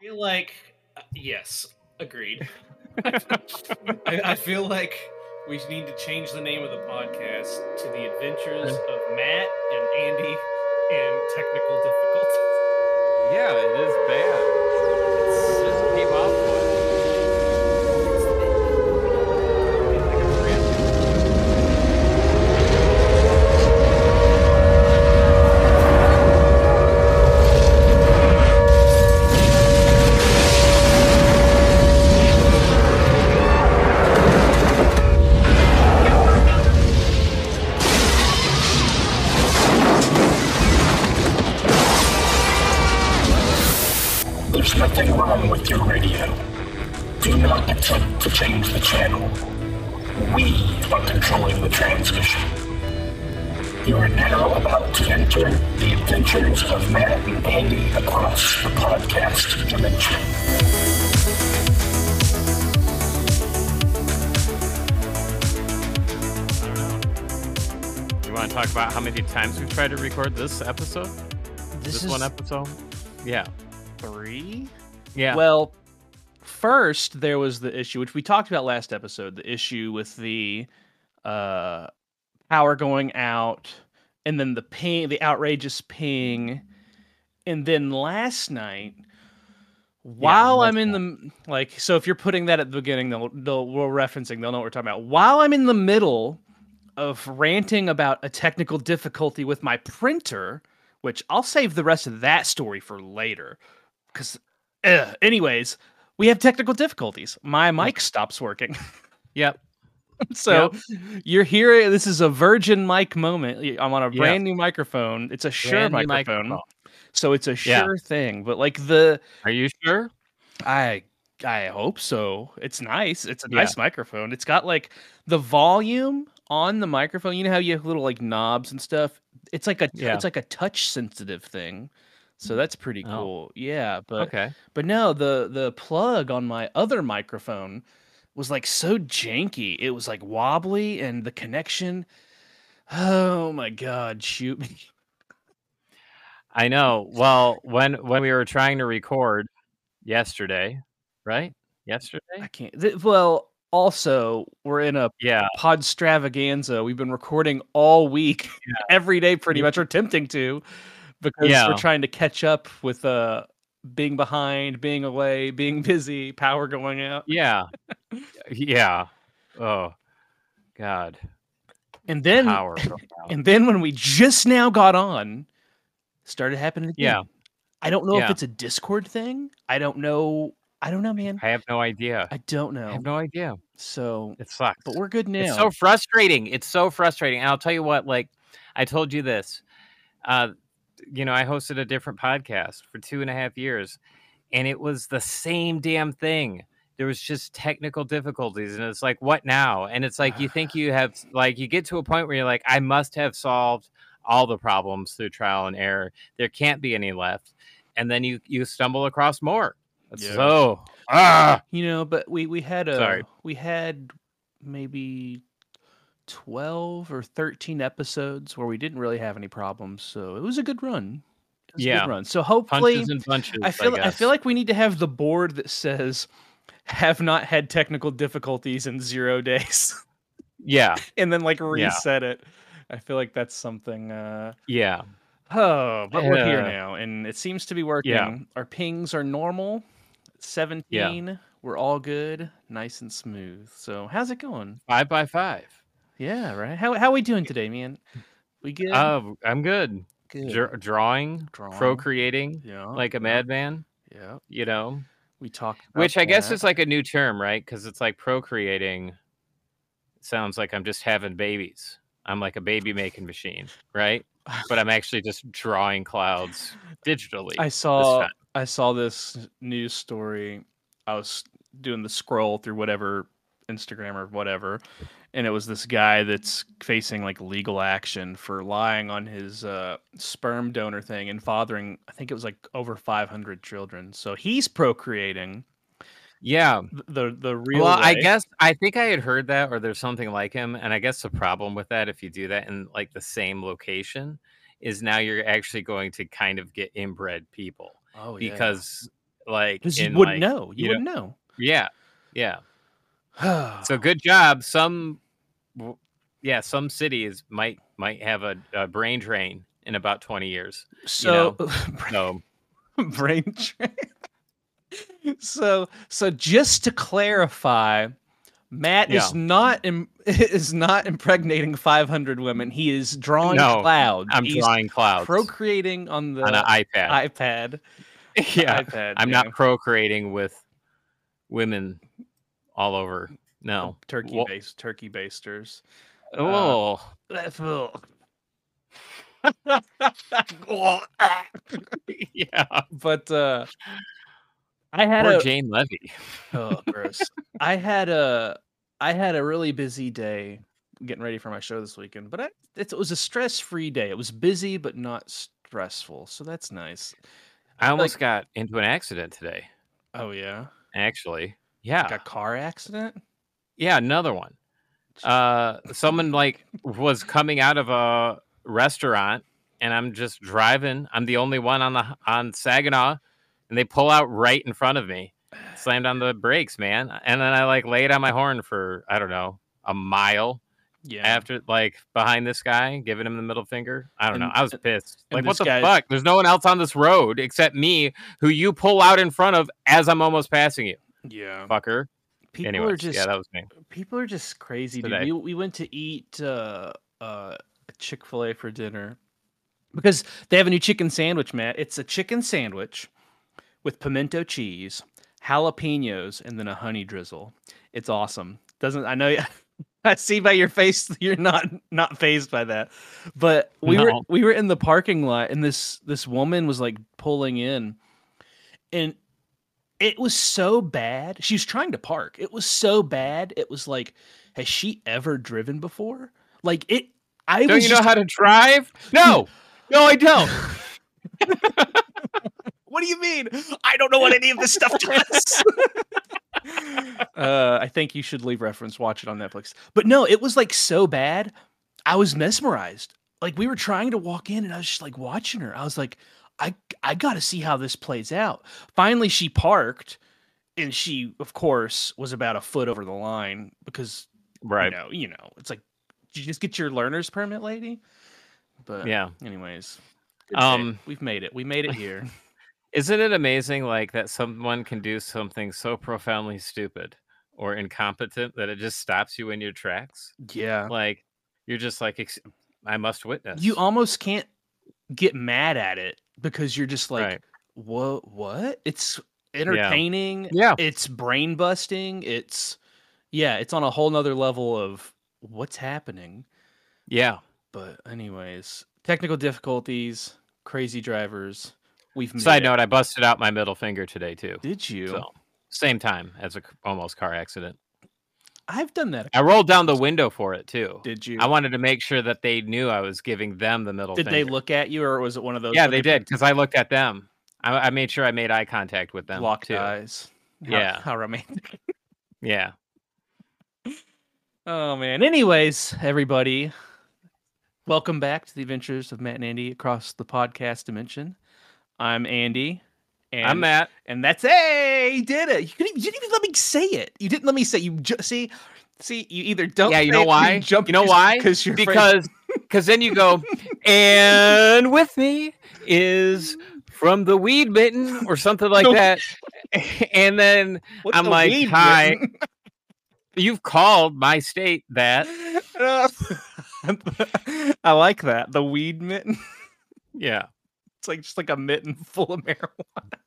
feel like uh, yes, agreed. I, I feel like we need to change the name of the podcast to the Adventures of Matt and Andy in Technical Difficulties. Yeah, it is bad. It's just came off we've tried to record this episode? This, This, is one episode? Yeah. three. Yeah. Well, first there was the issue which we talked about last episode, the issue with the uh power going out and then the ping, the outrageous ping. And then last night while last I'm in the like so if you're putting that at the beginning they'll they'll we're referencing they'll know what we're talking about. While I'm in the middle of ranting about a technical difficulty with my printer, which I'll save the rest of that story for later. Because, anyways, we have technical difficulties. My mic stops working. yep. so you're hearing this is a virgin mic moment. I'm on a Yeah. brand new microphone. It's a Shure microphone, microphone. so it's a Yeah. sure thing. But like the Are you sure? I I hope so. It's nice. It's a Yeah. nice microphone. It's got like the volume on the microphone. You know how you have little like knobs and stuff. It's like a Yeah. it's like a touch sensitive thing. So that's pretty Oh. cool. Yeah, but Okay. but no, the the plug on my other microphone was like so janky. It was like wobbly and the connection. Oh my god, shoot me. I know. Well, when when we were trying to record yesterday, right? Yesterday? I can't. th- well, also we're in a Yeah. pod stravaganza. We've been recording all week, every day, pretty much, or attempting to, because Yeah. we're trying to catch up with uh being behind, being away, being busy, power going out, Yeah. yeah. Oh God. and then Power. and then when we just now got on, started happening again. Yeah. I don't know if it's a Discord thing. I don't know. I don't know, man. I have no idea. I don't know. I have no idea. So, It sucks. but we're good now. It's so frustrating. It's so frustrating. And I'll tell you what, like I told you this. Uh, you know, I hosted a different podcast for two and a half years, and it was the same damn thing. There was just technical difficulties, and it's like, what now? And it's like you think you have like you get to a point where you're like, I must have solved all the problems through trial and error. There can't be any left. And then you you stumble across more. It's Yeah. So ah you know, but we we had a Sorry. we had maybe 12 or 13 episodes where we didn't really have any problems. So it was a good run. A Yeah. good run. So hopefully punches and bunches. I feel I, guess. feel like we need to have the board that says have not had technical difficulties in 0 days yeah, and then like Yeah. reset it. I feel like that's something uh yeah. oh, but we're here now and it seems to be working. Yeah. Our pings are normal. 17. We're all good, nice and smooth. So, how's it going? Five by five. Yeah, right. How how we doing today, man? We good? Oh, I'm good. good. Dr- drawing, Drawing. procreating yeah. like a madman, Yeah. you know, We talked about which I guess that. is like a new term, right? Because it's like procreating sounds like I'm just having babies. I'm like a baby making machine, right? But I'm actually just drawing clouds digitally. I saw. I saw this news story. I was doing the scroll through whatever Instagram or whatever, and it was this guy that's facing like legal action for lying on his uh, sperm donor thing and fathering. I think it was like over 500 children. So he's procreating Yeah. the the real. Well, I guess I think I had heard that, or there's something like him. And I guess the problem with that, if you do that in like the same location, is now you're actually going to kind of get inbred people. Oh, yeah. because like Because you wouldn't like- know. You, you wouldn't know. Yeah, yeah. So good job. Some, yeah, some cities might might have a, a brain drain in about twenty years. so So brain drain. so so just to clarify, Matt is not Im- is not impregnating 500 women. He is drawing No, clouds. I'm He's drawing clouds procreating on the on an iPad. iPad. yeah, iPad. I'm yeah. not procreating with women all over. No. turkey Wha- based turkey basters. Oh, yeah. but uh I had Poor a Jane Levy. oh gross. I had a I had a really busy day getting ready for my show this weekend, but I, it, it was a stress-free day. It was busy but not stressful, so that's nice. I almost Like- got into an accident today. Oh yeah, Actually, yeah, like a car accident. yeah, another one. Uh, someone like was coming out of a restaurant, and I'm just driving. I'm the only one on the on Saginaw, and they pull out right in front of me. Slammed on the brakes, man, and then I like laid on my horn for I don't know a mile Yeah, after like behind this guy, giving him the middle finger. I don't know. I was pissed. Like, what the guy's- fuck? There's no one else on this road except me, who you pull out in front of as I'm almost passing you, yeah. fucker. People Anyways, are just yeah, that was me. people are just crazy, dude. We, we went to eat uh, uh, Chick Fil A for dinner because they have a new chicken sandwich, Matt. It's a chicken sandwich with pimento cheese, jalapenos, and then a honey drizzle. It's awesome. Doesn't I know? I see by your face you're not not phased by that. But we were we were in the parking lot and this this woman was like pulling in and it was so bad. She was trying to park. It was so bad. It was like, has she ever driven before? Like it. I Don't you know just- how to drive? No, no, I don't. What do you mean? I don't know what any of this stuff does. uh, I think you should leave reference. Watch it on Netflix. But no, it was like so bad. I was mesmerized. Like we were trying to walk in, and I was just like watching her. I was like, I I got to see how this plays out. Finally, she parked, and she, of course, was about a foot over the line because Right. you know, you know, it's like, did you just get your learner's permit, lady? But Yeah. anyways. Um, we've made it. We made it here. Isn't it amazing, like that someone can do something so profoundly stupid or incompetent that it just stops you in your tracks? yeah. Like you're just like, "Ex- I must witness. you almost can't get mad at it because you're just like, Right. what? What? It's entertaining. Yeah. It's brain busting. It's yeah. It's on a whole nother level of what's happening. Yeah. But anyways, technical difficulties, crazy drivers. We've made Side it. note: I busted out my middle finger today too. Did you? So same time as a almost car accident. I've done that. I rolled down the window for it too. Did you? I wanted to make sure that they knew I was giving them the middle. Did they look at you, or was it one of those? Yeah, they did because I looked at them. I, I made sure I made eye contact with them. Locked too. eyes. How- Yeah. How romantic. Yeah. Oh man. Anyways, everybody, welcome back to the adventures of Matt and Andy across the podcast dimension. I'm Andy, and I'm Matt. and that's hey, you did it. You didn't, you didn't even let me say it. You didn't let me say. You ju- see, see, you either don't. Yeah, you know it why? jump You know why? Because you're Because because then you go, and with me is from the weed mitten or something like that. And then What's I'm the like, hi. mitten? you've called my state that. I like that. The weed mitten. Yeah. It's like just like a mitten full of marijuana.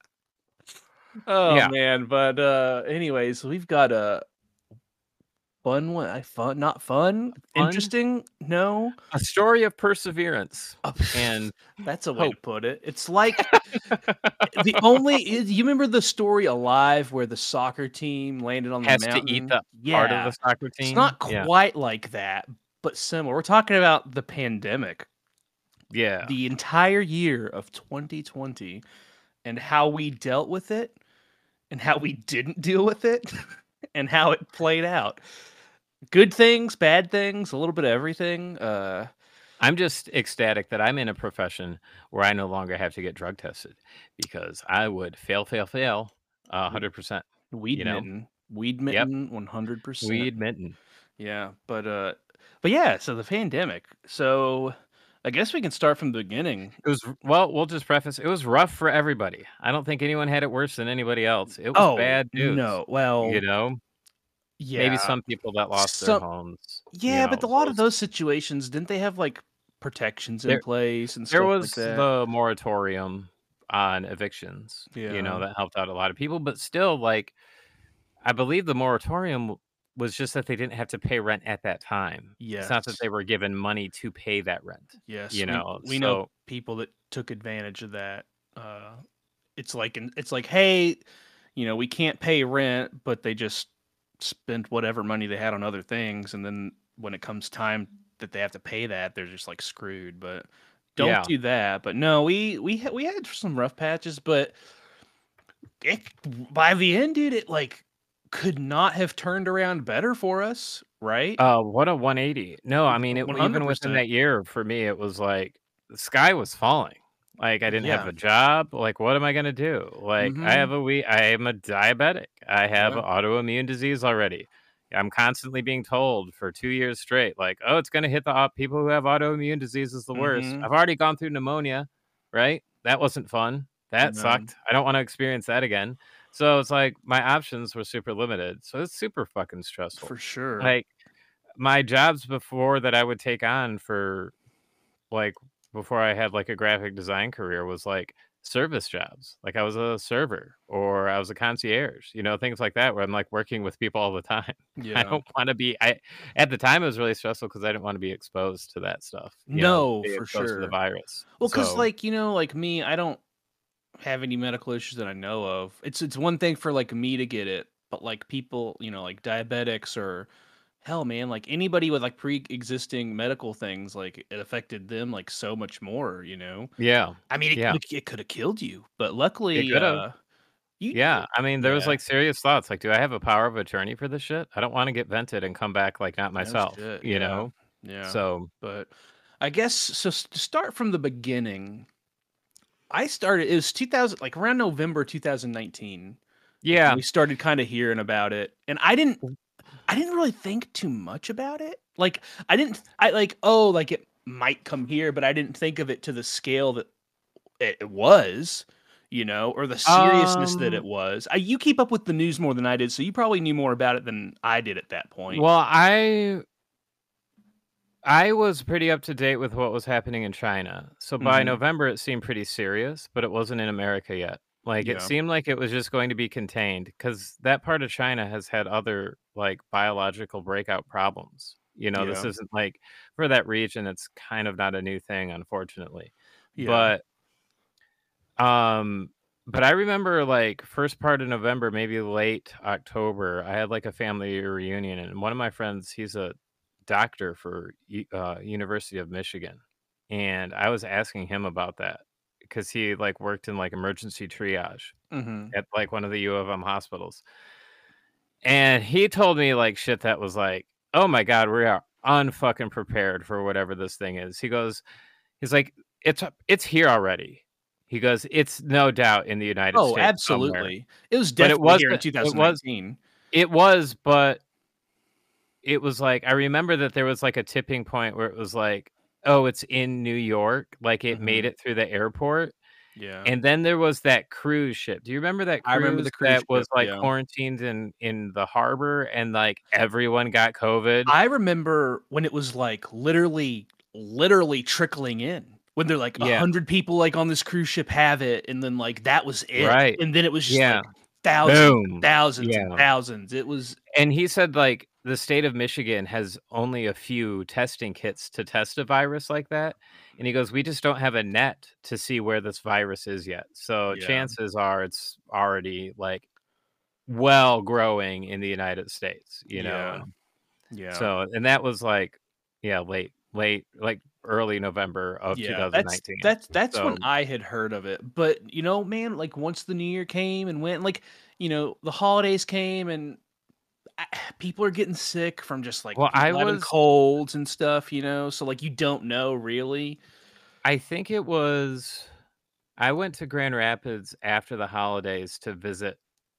Oh Yeah. man, but uh anyways, we've got a fun one. I fun not fun, Fun? interesting. No, A story of perseverance Uh, and that's a way to put it. It's like the only you remember the story Alive where the soccer team landed on the has to eat the yeah, part of the soccer team. it's not Yeah. quite like that, but similar. We're talking about the pandemic. Yeah. the entire year of 2020 and how we dealt with it and how we didn't deal with it and how it played out. Good things, bad things, a little bit of everything. Uh I'm just ecstatic that I'm in a profession where I no longer have to get drug tested because I would fail, fail, fail, a hundred percent. Weed mitten, weed mitten, one hundred percent. Weed mitten. Yeah, but uh, but yeah. So the pandemic. So I guess we can start from the beginning. It was well. We'll just preface. It was rough for everybody. I don't think anyone had it worse than anybody else. It was oh bad news. no, well, you know, yeah, maybe some people that lost Some- their homes. you Yeah, but a know, lot of those situations didn't they have like protections in There- place and there stuff was like the moratorium on evictions. Yeah, You know that helped out a lot of people, but still, like, I believe the moratorium was just that they didn't have to pay rent at that time. It's not that they were given money to pay that rent. Yes, you know, we, know so- people that took advantage of that. Uh, it's like an, it's like, hey, you know, we can't pay rent, but they just spent whatever money they had on other things, and then when it comes time that they have to pay that, they're just like screwed. But don't Yeah. do that. But no, we we ha- we had some rough patches, but it, by the end, dude, it like could not have turned around better for us, right? Uh, what a 180. No, I mean, it, even within that year, for me, it was like the sky was falling. Like I didn't have a job. Like, what am I gonna do? Like, Mhm. I have a we. I am a diabetic. I have Yeah. autoimmune disease already. I'm constantly being told for two years straight, like, oh, it's gonna hit the au- people who have autoimmune disease is the worst. Mhm. I've already gone through pneumonia, right? That wasn't fun. That No. sucked. I don't want to experience that again. So it's like my options were super limited. So it's super fucking stressful for sure. like my jobs before that I would take on for like before I had like a graphic design career was like service jobs. Like I was a server or I was a concierge, you know, things like that where I'm like working with people all the time. yeah. I don't want to be I at the time it was really stressful because I didn't want to be exposed to that stuff. No, know, for sure. the virus. Well, because So- like you know, like me, I don't have any medical issues that I know of. It's it's one thing for like me to get it, but like people, you know, like diabetics or hell, man, like anybody with like pre-existing medical things, like it affected them like so much more. You know, yeah. I mean, it Yeah. could it could have killed you, but luckily, uh, you, Yeah, I mean, there was like serious thoughts. Like, do I have a power of attorney for this shit? I don't want to get vented and come back like not myself. You yeah. know. yeah. So but I guess so. To start from the beginning, I started. It was 2000, like around November 2019. yeah, we started kind of hearing about it and i didn't i didn't really think too much about it like i didn't i like oh like it might come here but i didn't think of it to the scale that it, was you know or the seriousness that it Um, was I, you keep up with the news more than i did so you probably knew more about it than i did at that point Well, I I was pretty up to date with what was happening in China. So by Mhm. November it seemed pretty serious, but it wasn't in America yet. Like Yeah. it seemed like it was just going to be contained cuz that part of China has had other like biological breakout problems. You know, this isn't like for that region it's kind of not a new thing unfortunately. yeah. But um but I remember like first part of November, maybe late October, I had like a family reunion and one of my friends, he's a doctor for uh, University of Michigan. And I was asking him about that because he like worked in like emergency triage Mhm. at like one of the U of M hospitals. And he told me like shit that was like, oh my God, we are unfucking prepared for whatever this thing is. He goes, he's like, it's it's here already. He goes, it's no doubt in the United oh States. somewhere." absolutely it was But it definitely here in wasn't- it was- 2019 It was, but it was like I remember that there was like a tipping point where it was like, oh, it's in New York, like it made Mhm. it through the airport. yeah And then there was that cruise ship. Do you remember that cruise I remember the cruise that was like yeah. quarantined in in the harbor and like everyone got COVID? I remember when it was like literally, literally trickling in. When they're like a Yeah. hundred people like on this cruise ship have it, and then like that was it, Right. And then it was just Yeah. like thousands, Boom. thousands, Yeah. and thousands. It was And he said like the state of Michigan has only a few testing kits to test a virus like that. And he goes, We just don't have a net to see where this virus is yet. So Yeah. chances are it's already like well growing in the United States, you know. Yeah. yeah. So and that was like yeah, late late like early November of yeah, that's 2019. that's that's when So- I had heard of it. But you know, man, like once the new year came and went, like you know, the holidays came and I, people are getting sick from just like Well, I was- colds and stuff, you know. So like you don't know really. I think it was I went to Grand Rapids after the holidays to visit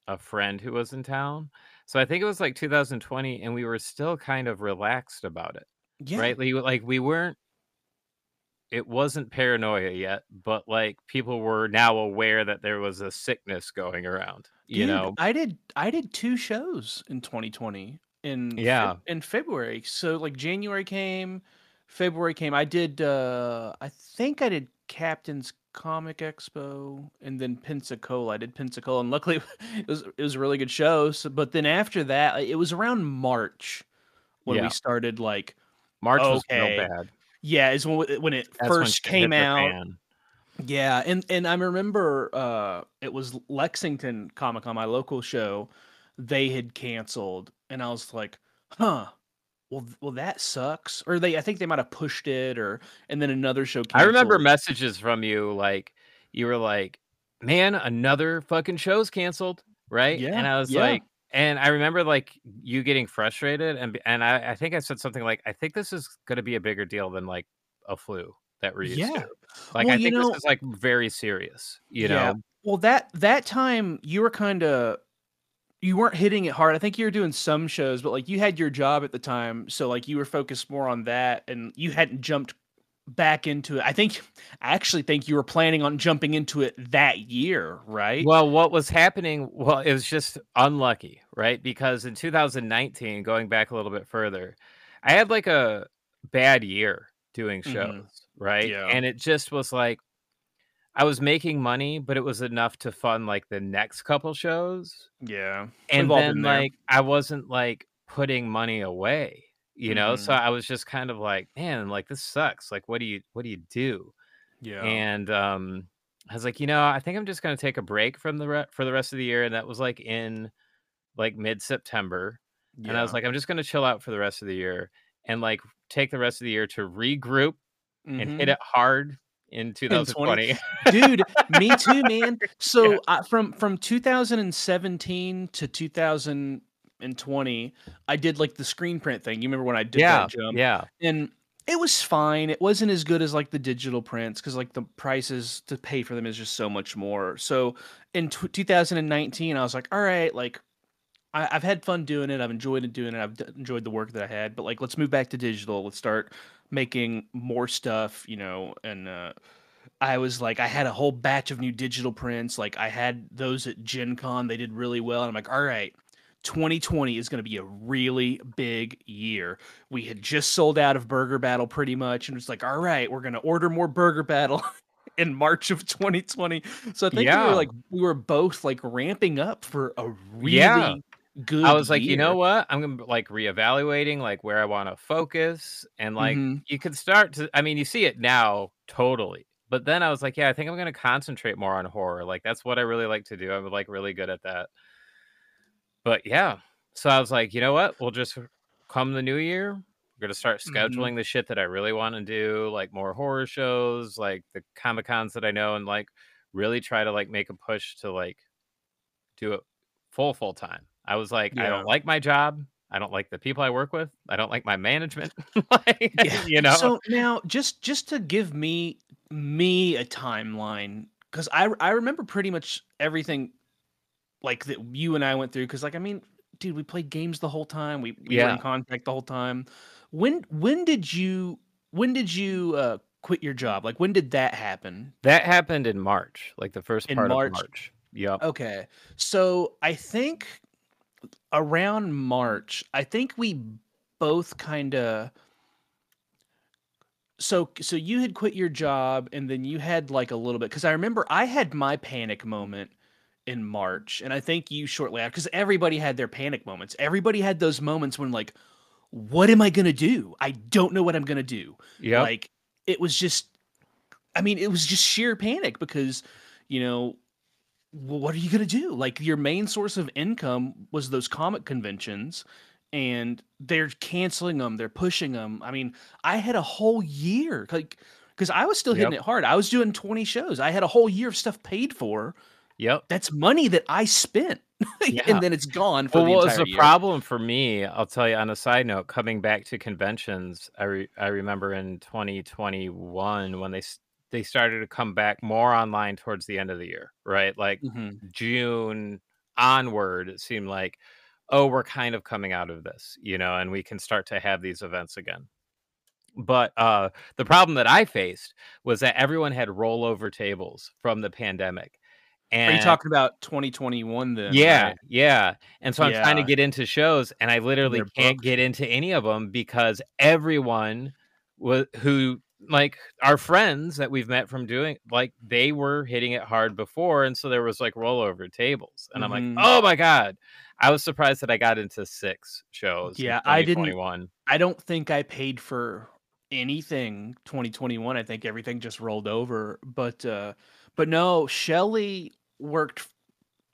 a friend who was in town. So I think it was like 2020 and we were still kind of relaxed about it. Yeah, Right? Like, like we weren't it wasn't paranoia yet, but like people were now aware that there was a sickness going around, you Dude, know. I did I did two shows in 2020 in Yeah. in February. So like January came, February came. I did uh I think I did Captain's Comic Expo and then Pensacola. I did Pensacola and luckily it was it was a really good show. So, but then after that, it was around March when Yeah. we started like March was Okay. real bad. Yeah, is when it- when it That's first hit came out. Yeah, and and I remember uh it was Lexington Comic Con, my local show. They had canceled, and I was like, "Huh, well, well, that sucks." Or they, I think they might have pushed it, or and then another show. I remember messages from you like you were like, "Man, another fucking show's canceled." Right? Yeah, And I was yeah. like and I remember like you getting frustrated and and I, I think I said something like, I think this is gonna be a bigger deal than like a flu that we're used Yeah. to. Like Well, I think know- this is like very serious, you Yeah. know. Well, that that time you were kind of you weren't hitting it hard. I think you were doing some shows, but like you had your job at the time, so like you were focused more on that, and you hadn't jumped back into it. I think I actually think you were planning on jumping into it that year, right? Well, what was happening? Well, it was just unlucky, right? Because in 2019, going back a little bit further, I had like a bad year doing Mhm. shows, right? Yeah. And it just was like I was making money, but it was enough to fund like the next couple shows. Yeah. And then like I wasn't like putting money away, you know? So Mhm. I was just kind of like, man, like this sucks. Like what do you what do you do? Yeah. and um i was like you know i think i'm just going to take a break from the re- for the rest of the year and that was like in like mid-september and i was like i'm just going to chill out for the rest of the year and like take the rest of the year to regroup and Mm-hmm. hit it hard in 2020 dude me too man so I, from from 2017 to 2020 i did like the screen print thing. You remember when i did yeah that jump? yeah. And it was fine. It wasn't as good as like the digital prints because like the prices to pay for them is just so much more. So in tw 2019 i was like all right like I, i've had fun doing it. I've enjoyed it doing it. I've d- enjoyed the work that i had. But like let's move back to digital. Let's start making more stuff you know? And uh I was like, I had a whole batch of new digital prints. Like, I had those at Gen Con. They did really well. And I'm like, all right, 2020 is going to be a really big year. We had just sold out of Burger Battle pretty much. And it's like, all right, we're going to order more Burger Battle in March of 2020. So I think we were like, we were both like ramping up for a really Yeah. good i was like you know what i'm gonna like reevaluating like where i want to focus and like Mhm. you could start to i mean you see it now totally but then i was like yeah i think i'm gonna concentrate more on horror like that's what i really like to do i'm like really good at that but yeah so i was like you know what we'll just come the new year we're gonna start Mhm. scheduling the shit that i really want to do like more horror shows like the comic cons that i know and like really try to like make a push to like do it full full time i was like i don't like my job i don't like the people i work with i don't like my management like Yeah. you know So now, just just to give me me a timeline, because I I remember pretty much everything, like that you and I went through. Because like I mean, dude, we played games the whole time. We we were in contact the whole time. When when did you when did you uh, quit your job? Like when did that happen? that happened in march like the first In part March? of march yep Okay, so I think around March, I think we both kind of. So so you had quit your job and then you had like a little bit because I remember I had my panic moment in March and I think you shortly after because everybody had their panic moments. Everybody had those moments when like, what am I gonna do? I don't know what I'm gonna do yep like it was just i mean it was just sheer panic because you know well, what are you going to do like your main source of income was those comic conventions and they're canceling them they're pushing them i mean i had a whole year like because i was still hitting Yep. it hard i was doing 20 shows i had a whole year of stuff paid for Yep. That's money that I spent, Yeah. and then it's gone for Well, the what was the problem for me? I'll tell you on a side note. Coming back to conventions, I re- I remember in 2021 when they they started to come back more online towards the end of the year, right? Like Mhm. June onward, it seemed like, oh, we're kind of coming out of this, you know, and we can start to have these events again. But uh, the problem that I faced was that everyone had rollover tables from the pandemic. Are you talking about 2021 then? yeah, right? yeah. And so I'm trying to get into shows, and I literally can't booked. get into any of them because everyone was who like our friends that we've met from doing like they were hitting it hard before, and so there was like rollover tables, and I'm Mhm. like, oh my god. I was surprised that I got into six shows. in Yeah, I didn't- 2021. I don't think I paid for anything 2021. I think everything just rolled over. But uh but no, Shelly worked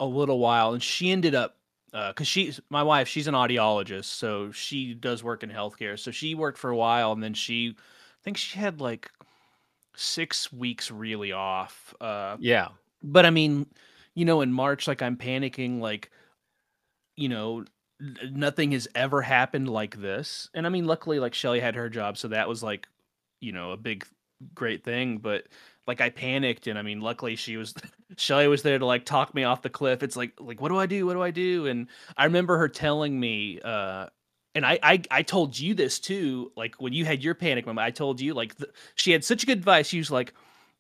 a little while and she ended up uh cuz she's my wife, she's an audiologist, so she does work in healthcare. So she worked for a while and then she I think she had like 6 weeks really off. Uh Yeah, but I mean, you know, in March, like I'm panicking, like, you know, nothing has ever happened like this. And I mean, luckily, like Shelly had her job, so that was like, you know, a big, great thing. But like, I panicked, and I mean, luckily, she was Shelly was there to like talk me off the cliff. It's like, like, what do I do? What do I do? And I remember her telling me, uh, and I, I I told you this too. Like when you had your panic moment, I told you like th- she had such good advice. She was like,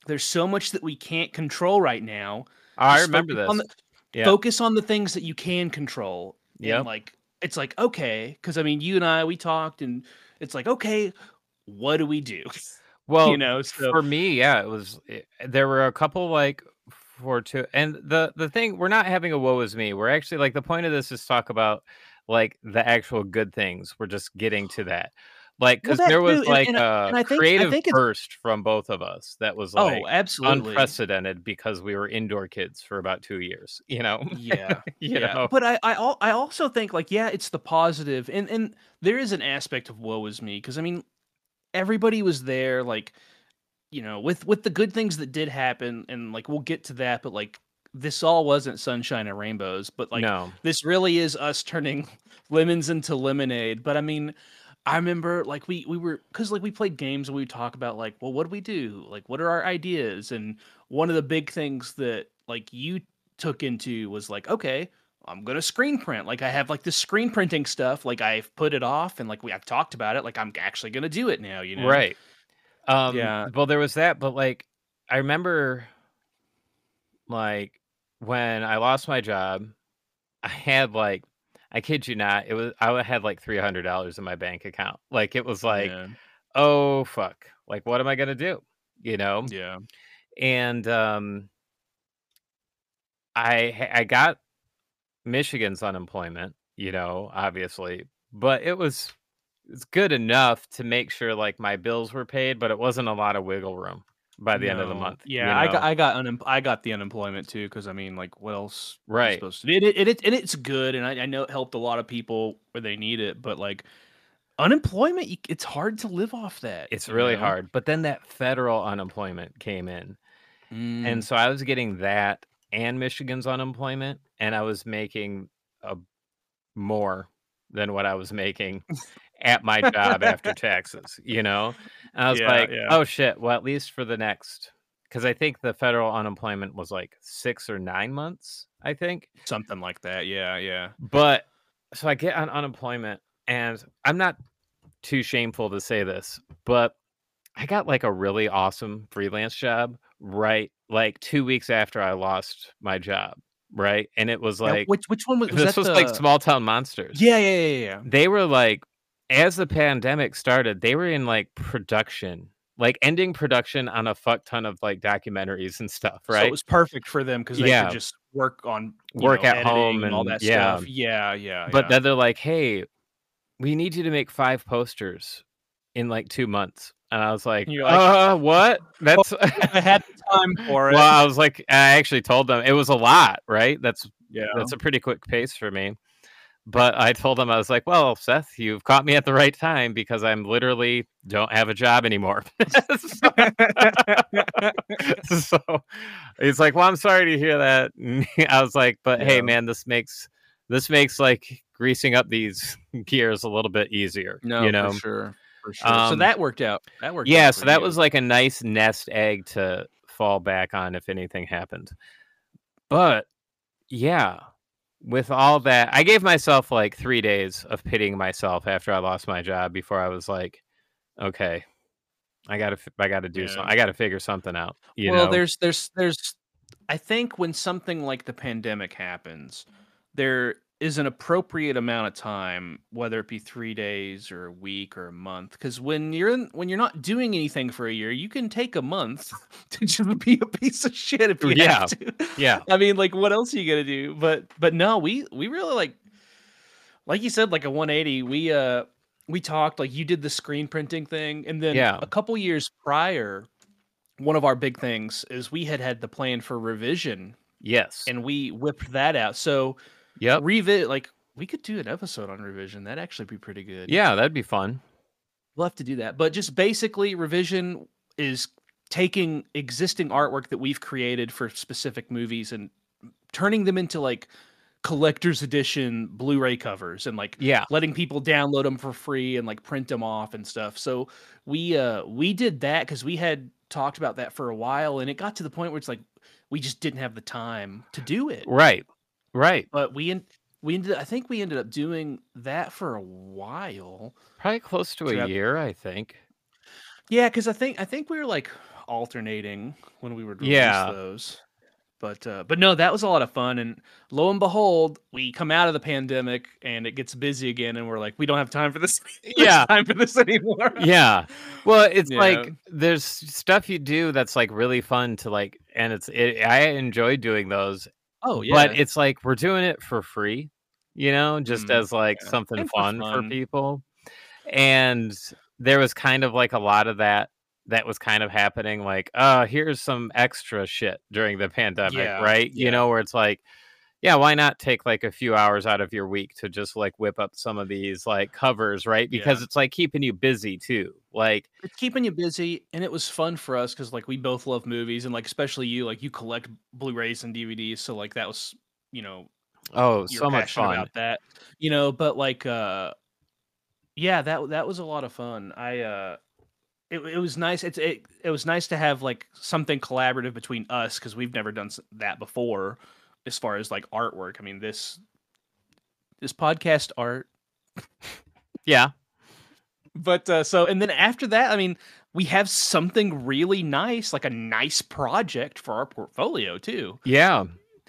"There's so much that we can't control right now. I Just remember this. on the- yeah, Focus on the things that you can control." Yeah, like it's like okay, because I mean, you and I we talked, and it's like okay, what do we do? well, you know, so for me yeah it was it- there were a couple like for two and the the thing we're not having a woe is me we're actually like the point of this is talk about like the actual good things we're just getting to that like because that there was too, like and a and think- creative burst from both of us that was oh, like oh, absolutely, unprecedented because we were indoor kids for about two years you know yeah. you yeah, know but I, I, I also think like yeah, it's the positive, and and there is an aspect of woe is me because I mean, everybody was there, like, you know, with with the good things that did happen, and like we'll get to that, but like this all wasn't sunshine and rainbows, but like no this really is us turning lemons into lemonade. But I mean, I remember like we we were because like we played games and we would talk about like, well, what do we do? Like, what are our ideas? And one of the big things that like you took into was like, okay, I'm gonna screen print. Like I have like this screen printing stuff. Like I've put it off and like we I've talked about it. Like I'm actually gonna do it now. You know? Right. Um, Yeah. Well, there was that, but like, I remember, like, when I lost my job, I had like, I kid you not, it was I had like three hundred dollars in my bank account. Like, it was like, yeah. oh fuck, like, what am I gonna do? You know? yeah. And um, I I got Michigan's unemployment, you know, obviously, but it was it's good enough to make sure like my bills were paid, but it wasn't a lot of wiggle room by the end of the No. month. you Yeah, I got I got unem- I got the unemployment too because I mean, like, what else? Right. supposed to do? It, it, it, and it's good, and I, I know it helped a lot of people where they need it, but like, unemployment, it's hard to live off that. It's really know? hard. But then that federal unemployment came in. Mm, And so I was getting that and Michigan's unemployment, and I was making a more than what I was making at my job after taxes, you know? And I was Yeah, like, yeah. oh shit, well, at least for the next, because I think the federal unemployment was like six or nine months, I think. something like that. Yeah, yeah. But so I get on unemployment, and I'm not too shameful to say this, but I got like a really awesome freelance job right like two weeks after I lost my job, right? And it was Now, like which which one was, was this was like small town monsters. Yeah, yeah, yeah, yeah. They were like, as the pandemic started, they were in like production, like ending production on a fuck ton of like documentaries and stuff, So right? it was perfect for them because they Yeah. could just work on Work know, at home and all that yeah. stuff. Yeah, yeah. but yeah. then they're like, "Hey, we need you to make five posters in like two months," and I was like, you're like, "Uh, what? That's." I had time for it. well, I was like, I actually told them it was a lot, right? That's yeah. that's a pretty quick pace for me. but I told them I was like, "Well, Seth, you've caught me at the right time because I'm literally don't have a job anymore." so, so he's like, "Well, I'm sorry to hear that." I was like, "But hey, man, this makes this makes like greasing up these gears a little bit easier." No, you know, for sure, for sure. so Um, that worked out. That worked. yeah. So that you. was like a nice nest egg to fall back on if anything happened. But yeah, with all that, I gave myself like three days of pitying myself after I lost my job before I was like, okay, I gotta, I gotta do Yeah. something. I gotta figure something out. You well, know? there's there's there's I think when something like the pandemic happens, there is an appropriate amount of time, whether it be three days or a week or a month. Because when you're in, when you're not doing anything for a year, you can take a month to just be a piece of shit if you Yeah. have to. yeah, I mean, like, what else are you gonna do? But but no, we we really like, like you said, like a 180. We uh we talked like you did the screen printing thing, and then Yeah. a couple years prior, one of our big things is we had had the plan for revision, yes, and we whipped that out. So yep, revi like we could do an episode on revision. That'd actually be pretty good. yeah, that'd be fun. We'll have to do that. But just basically, revision is taking existing artwork that we've created for specific movies and turning them into like collector's edition Blu-ray covers and like Yeah, letting people download them for free and like print them off and stuff. So we uh we did that because we had talked about that for a while and it got to the point where it's like we just didn't have the time to do it. right, right. But we en- we ended I think we ended up doing that for a while. Probably close to a year, I think. Yeah, because I think I think we were like alternating when we would release Yeah. those. But uh, but no, that was a lot of fun, and lo and behold, we come out of the pandemic and it gets busy again, and we're like, we don't have time for this. there's Yeah. time for this anymore. yeah well it's Yeah. like there's stuff you do that's like really fun to like and it's it, i enjoy doing those Oh yeah, but it's like we're doing it for free you know just Mm, as like yeah. something And fun, for fun. people. And there was kind of like a lot of that that was kind of happening like uh here's some extra shit during the pandemic Yeah, right? You know where it's like yeah why not take like a few hours out of your week to just like whip up some of these like covers right? Because it's like keeping you busy too like it's keeping you busy, and it was fun for us because like we both love movies, and like especially you, like you collect Blu-rays and DVDs, so like that was you know oh so much fun. about that you know but like uh yeah that that was a lot of fun. I uh it, it was nice it's it, it was nice to have like something collaborative between us because we've never done that before as far as like artwork i mean this this podcast art yeah but uh so and then after that i mean we have something really nice like a nice project for our portfolio too yeah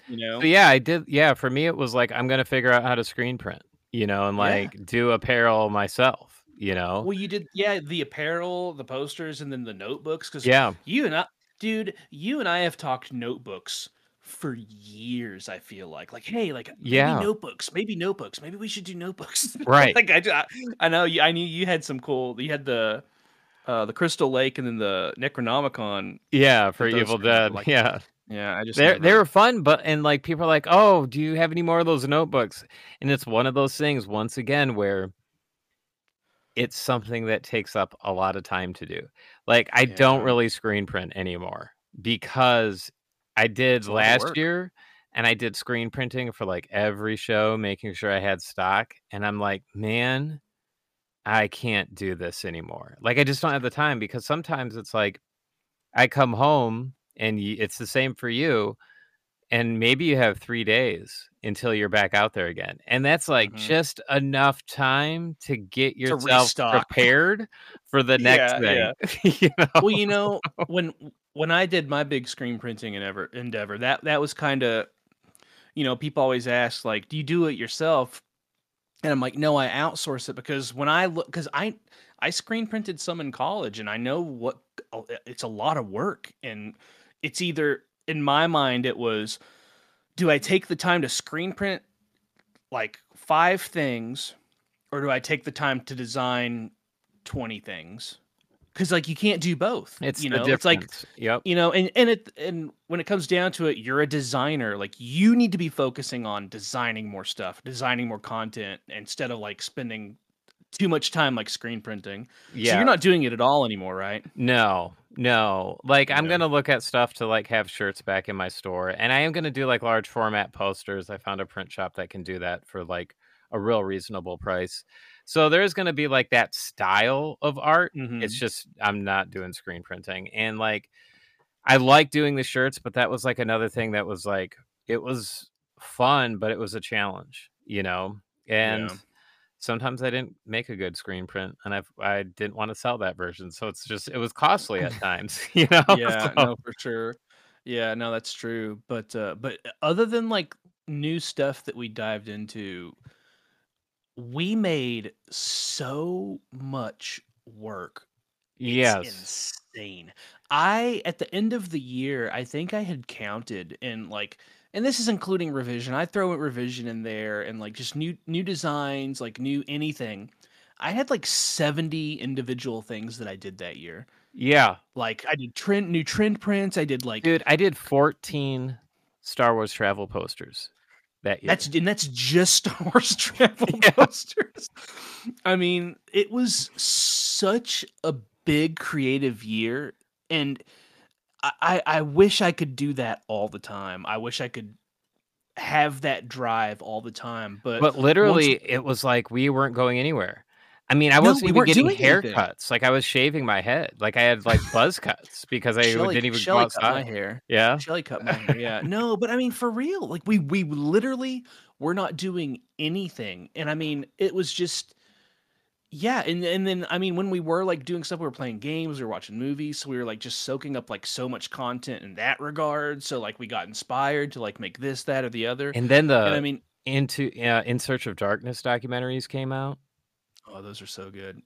you know So yeah, I did. Yeah, for me, it was like I'm gonna figure out how to screen print, you know, and Yeah. like do apparel myself, you know. well you did yeah the apparel the posters and then the notebooks because yeah, You and I, dude, you and I have talked notebooks for years. I feel like, like, hey, like, maybe Yeah. notebooks, maybe notebooks, maybe we should do notebooks. Right. like, I, I, I know you. I knew you had some cool. You had the, uh, the Crystal Lake and then the Necronomicon. yeah, for Evil Dead. like, yeah, Yeah, I just they never- they were fun, but and like people are like, oh, do you have any more of those notebooks? And it's one of those things once again where it's something that takes up a lot of time to do. Like I don't really screen print anymore because I did a lot of last year and I did screen printing for like every show, making sure I had stock. And I'm like, man, I can't do this anymore. Like I just don't have the time because sometimes it's like I come home and it's the same for you. And maybe you have three days until you're back out there again. And that's like Mhm. just enough time to get yourself restock. prepared for the next Yeah, thing. you know? well, you know, when when I did my big screen printing endeavor, endeavor that that was kind of, you know, people always ask like, "Do you do it yourself?" And I'm like, "No, I outsource it because when I look, because I I screen printed some in college, and I know what oh, it's a lot of work, and it's either in my mind it was, do I take the time to screen print like five things, or do I take the time to design twenty things? because like you can't do both. It's you know, it's like yep. you know, and and it and when it comes down to it, you're a designer. Like you need to be focusing on designing more stuff, designing more content instead of like spending too much time like screen printing. Yeah. So you're not doing it at all anymore, right? No, no. Like I'm gonna look at stuff to like have shirts back in my store, and I am gonna do like large format posters. I found a print shop that can do that for like a real reasonable price. So there's gonna be like that style of art. Mhm. It's just I'm not doing screen printing, and like I like doing the shirts, but that was like another thing that was like it was fun, but it was a challenge, you know. And Yeah. Sometimes I didn't make a good screen print, and I I didn't want to sell that version, so it's just it was costly at times, you know. yeah, So- no, for sure. Yeah, no, that's true. But uh but other than like new stuff that we dived into, we made so much work. Yes, insane. I at the end of the year, I think I had counted in like and this is including revision. I throw a revision in there and like just new new designs, like new anything. I had like 70 individual things that I did that year. yeah, Like I did trend new trend prints. I did like dude. I did 14 Star Wars travel posters that year. that's and that's just Star Wars travel Yeah. posters. I mean, it was such a big creative year, and I, I wish I could do that all the time. I wish I could have that drive all the time. But, but literally, it was like we weren't going anywhere. I mean, I No, wasn't we even getting doing anything. haircuts. Like I was shaving my head. Like I had like buzz cuts because I Shelly, didn't even Shelly go cut my hair. Yeah. Shelly cut my hair. Yeah. No, but I mean, for real, like we we literally were not doing anything, and I mean, it was just. Yeah, and and then I mean when we were like doing stuff, we were playing games, we were watching movies, so we were like just soaking up like so much content in that regard. So like we got inspired to like make this, that, or the other. And, And then the I mean, into uh, in search of darkness documentaries came out. oh, those are so good.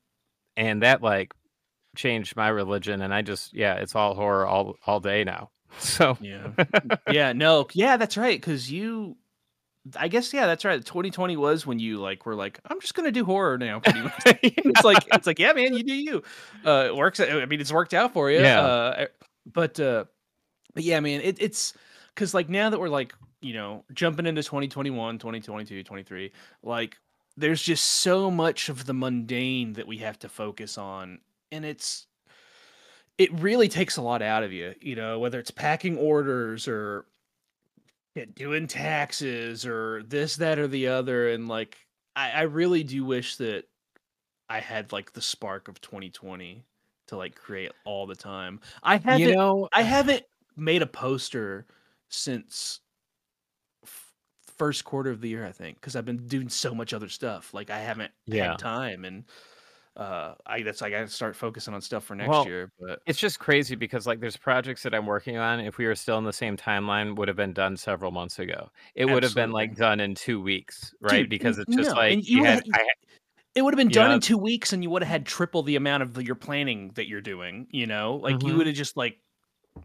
and that like changed my religion and i just yeah it's all horror all all day now so Yeah, yeah, no, yeah, that's right. Because you, I guess, yeah, that's right. 2020 was when you like were like, I'm just gonna do horror now. It's like it's like yeah man you do you uh it works i mean it's worked out for you Yeah. uh but uh but yeah man it, it's because like now that we're like you know jumping into 2021 2022 23 like there's just so much of the mundane that we have to focus on and it's it really takes a lot out of you you know whether it's packing orders or yeah, doing taxes or this that or the other and like I, I really do wish that I had like the spark of 2020 to like create all the time. I haven't you know I ah. haven't made a poster since f- first quarter of the year I think because I've been doing so much other stuff. Like I haven't Yeah. had time and uh I that's like I gotta start focusing on stuff for next Well, year. But it's just crazy because like there's projects that i'm working on if we were still in the same timeline would have been done several months ago it would have been like done in two weeks right Dude, because it's just no, like you you had, had- it would have been You done know- in two weeks and you would have had triple the amount of the, your planning that you're doing you know like you Mhm. would have just like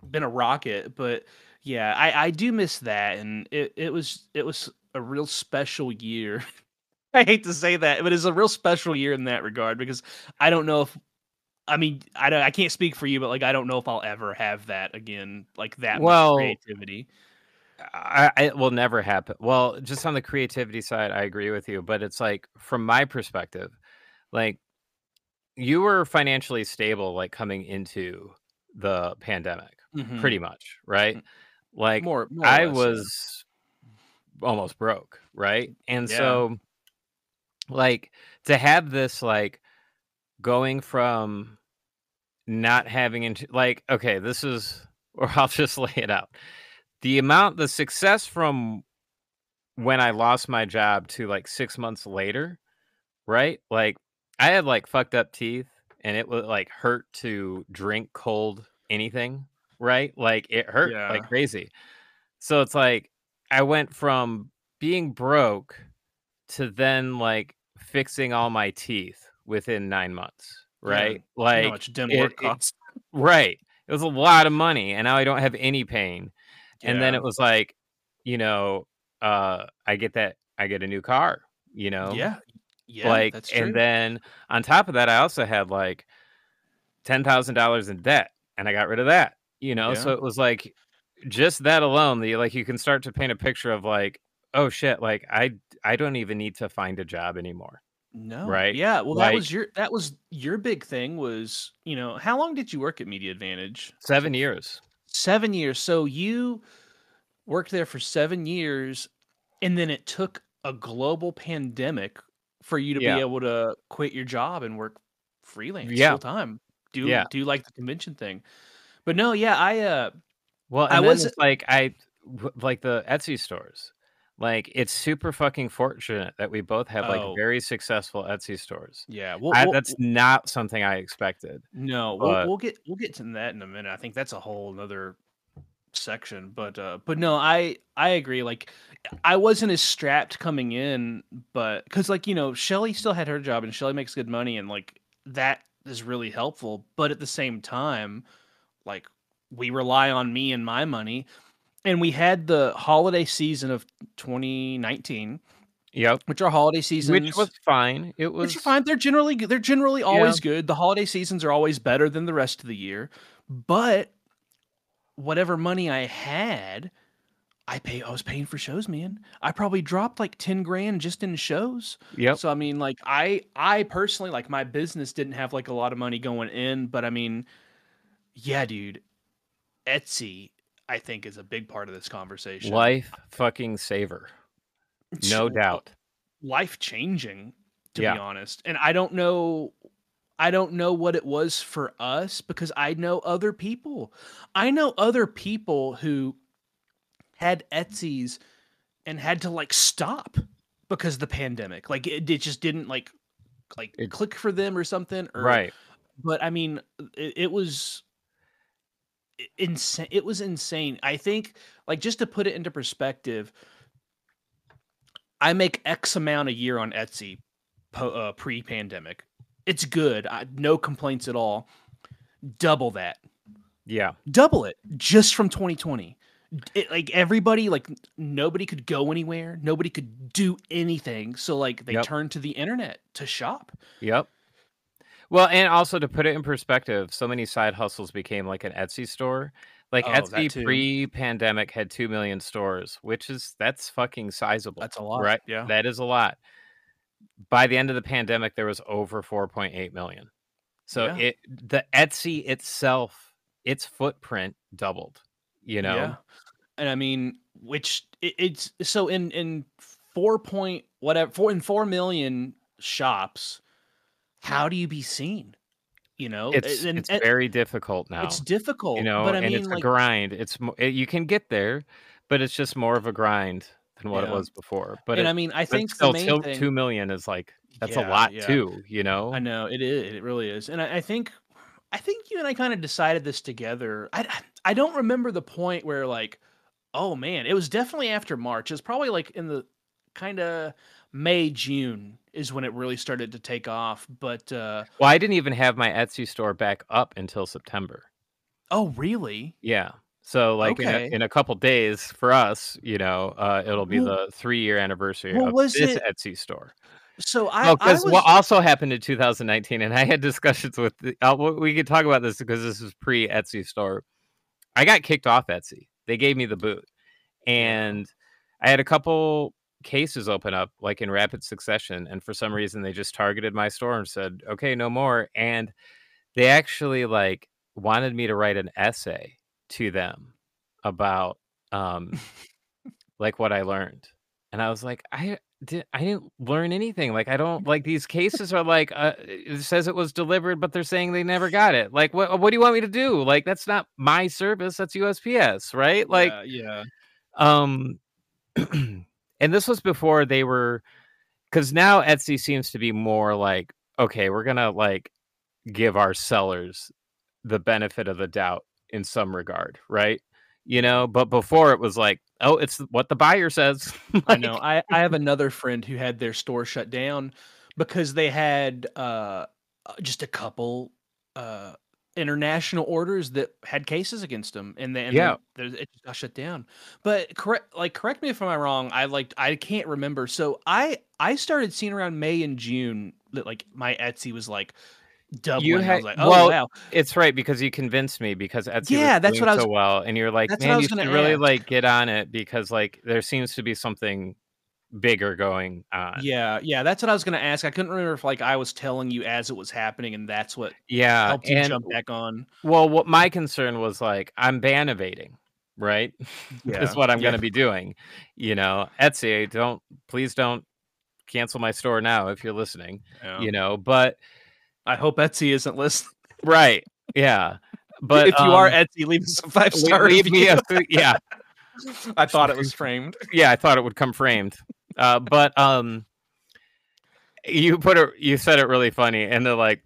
been a rocket but yeah i i do miss that and it, it was it was a real special year i hate to say that but it's a real special year in that regard because i don't know if i mean i don't i can't speak for you but like i don't know if i'll ever have that again like that Well, much creativity I, I- it will never happen. Well, just on the creativity side, I agree with you, but it's like from my perspective, like you were financially stable, like coming into the pandemic, Mhm. pretty much, right? Like more, more I less, yeah. was almost broke, right? And Yeah. so, like to have this, like going from not having into like okay, this is, or I'll just lay it out the amount the success from when I lost my job to like six months later, right? Like I had like fucked up teeth and it would like hurt to drink cold anything, right? Like it hurt Yeah. like crazy. So it's like I went from being broke to then like fixing all my teeth within nine months, right? Know Like much dental work costs Right. It was a lot of money, and now I don't have any pain. And then it was like, you know, uh, I get that I get a new car, you know, yeah yeah like, and then on top of that, I also had like ten thousand dollars in debt, and I got rid of that. You know, so it was like just that alone. The like you can start to paint a picture of like, oh shit, like I I don't even need to find a job anymore. No. Right? Yeah. Well, that was your that was your big thing was you know how long did you work at Media Advantage? Seven years. Seven years. So you worked there for seven years, and then it took a global pandemic for you to Yeah. be able to quit your job and work freelance Yeah. full time. Do Yeah. do like the convention thing. But no, yeah, I uh Well, and I was- like I like the Etsy stores. Like it's super fucking fortunate that we both have like Oh. very successful Etsy stores. yeah, we'll, I, we'll- that's not something I expected. No, we'll, But- we'll get we'll get to that in a minute. I think that's a whole another section. But uh but no, I I agree. Like I wasn't as strapped coming in, but because like you know, Shelly still had her job and Shelly makes good money and like that is really helpful. But at the same time, like we rely on me and my money. And we had the holiday season of 2019, Yep. which are holiday seasons. Which was fine. It was Which are fine. They're generally. They're generally always good. The holiday seasons are always better than the rest of the year. But whatever money I had, I pay. I was paying for shows, man. I probably dropped like ten grand just in shows. Yep. So I mean, like I, I personally, like my business didn't have like a lot of money going in, but I mean, yeah, dude, Etsy, I think is a big part of this conversation. Life fucking saver. No doubt. life changing to be honest and i don't know i don't know what it was for us because i know other people i know other people who had etsy's and had to like stop because of the pandemic like it, it just didn't like like It- click for them or something or Right. but I mean, it, it was insane. It was insane. I think, like, just to put it into perspective, I make X amount a year on Etsy po- uh, pre-pandemic. It's good. I, no complaints at all. Double that. Yeah. Double it just from 2020. It, like everybody, like nobody could go anywhere. Nobody could do anything. So like they Yep. turned to the internet to shop. Yep. Well, and also to put it in perspective, so many side hustles became like an Etsy store. Like Oh, Etsy pre-pandemic had two million stores, which is that's fucking sizable. That's a lot, right? yeah. that is a lot. By the end of the pandemic, there was over 4.8 million. So Yeah. it the Etsy itself, its footprint doubled. You know, Yeah. And I mean, which it, it's so in in four point whatever four in four million shops, how do you be seen? You know, it's and, it's and very difficult now. it's difficult. you know, but I and mean, it's like, a grind. It's it, you can get there, but it's just more of a grind than what it was before. But and it, I mean, I think still, till- thing, two million is like that's Yeah, a lot yeah. too. You know, I know it is. It really is. And I, I think, I think you and I kind of decided this together. I, I don't remember the point where like, oh man, it was definitely after March. It's probably like in the kind of May, June is when it really started to take off. But uh, well, I didn't even have my Etsy store back up until September. oh, really? Yeah. So like in, a, in a couple days for us, you know, uh, it'll be Well- the three year anniversary well, of this it- Etsy store. So I, because was, what also happened in 2019, and I had discussions with. The, uh, we- we could talk about this because this is pre Etsy store. I got kicked off Etsy. They gave me the boot, and I had a couple cases open up like in rapid succession, and for some reason they just targeted my store and said, "Okay, no more." And they actually like wanted me to write an essay to them about um like what I learned. And I was like, I did I didn't learn anything. Like I don't like these cases are like uh, it says it was delivered, but they're saying they never got it. Like what what do you want me to do? Like that's not my service, that's USPS, right? Like yeah, yeah. um and this was before they were because now Etsy seems to be more like, okay, we're gonna like give our sellers the benefit of the doubt in some regard, right? You know, but before it was like, oh, it's what the buyer says. I know. I, I have another friend who had their store shut down because they had uh, just a couple uh, international orders that had cases against them, and then Yeah. it just got shut down. But correct, like correct me if I'm wrong. I like I can't remember. So I I started seeing around May and June that like my Etsy was like doubling. You I had- was like, oh well, wow. It's right because you convinced me because Etsy Yeah, that's what I was- so well, and you're like, man, you should really ask." like get on it because like there seems to be something bigger going on. Yeah, yeah, that's what I was gonna ask. I couldn't remember if like I was telling you as it was happening, and that's what Yeah, helped you and jump back on. well, what my concern was like, I'm ban evading, right? Yeah, That's what I'm yeah. going to be doing. You know, Etsy, don't please don't cancel my store now if you're listening. Yeah. You know, but I hope Etsy isn't listening. right, yeah. But if you are um, Etsy, leave us a five star leave me a yeah. I thought it was framed. yeah, I thought it would come framed. Uh, but um, you put it, you said it really funny, and they're like,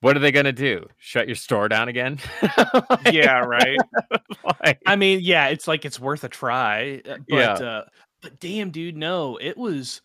"What are they gonna do? Shut your store down again?" Like- yeah, right. like, I mean, yeah, it's like it's worth a try. uh, But Yeah. uh but damn dude, no, it was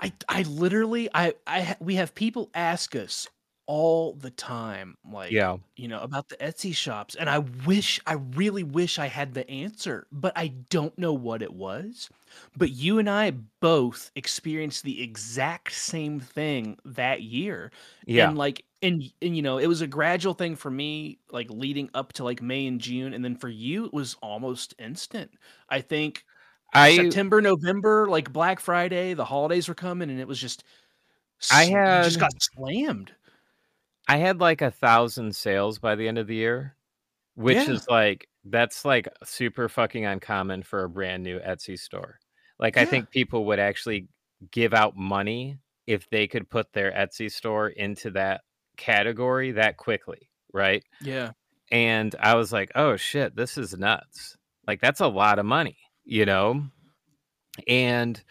I I literally I I we have people ask us all the time like yeah, you know about the Etsy shops and I wish I really wish I had the answer, but I don't know what it was. But you and I both experienced the exact same thing that year yeah, and like and and you know it was a gradual thing for me like leading up to like may and june and then for you it was almost instant. I think I september november like black friday the holidays were coming and it was just I you just had- got slammed I had like a thousand sales by the end of the year, which Yeah. is like that's like super fucking uncommon for a brand new Etsy store. Like I think people would actually give out money if they could put their Etsy store into that category that quickly, right? yeah And I was like, "Oh shit, this is nuts." Like that's a lot of money, you know? And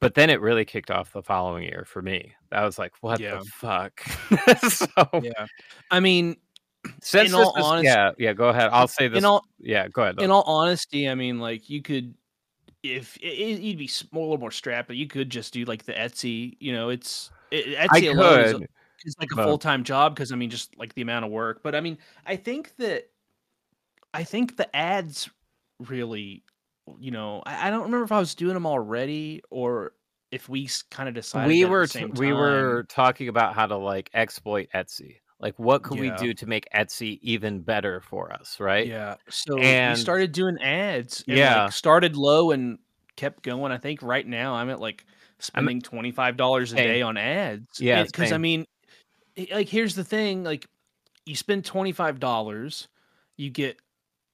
but then it really kicked off the following year for me. I was like, "What Yeah. the fuck?" so yeah i mean since In all is- honesty- yeah, yeah, go ahead. I'll say this. in all yeah, go ahead. in all honesty i mean like you could if it, you'd be a little more strapped but you could just do like the etsy you know it's it, I etsy alone is, could. it's like a full time job because I mean, just like the amount of work. But I mean, I think that I think the ads really, you know, I, I don't remember if I was doing them already or if we kind of decided. we were the t- same we were talking about how to like exploit Etsy. Like, what could Yeah. we do to make Etsy even better for us, right? Yeah. So And- we started doing ads. And Yeah. Like started low and kept going. I think right now I'm at like spending twenty five dollars a day on ads. Yeah, Because I mean, like here's the thing: like you spend twenty five dollars, you get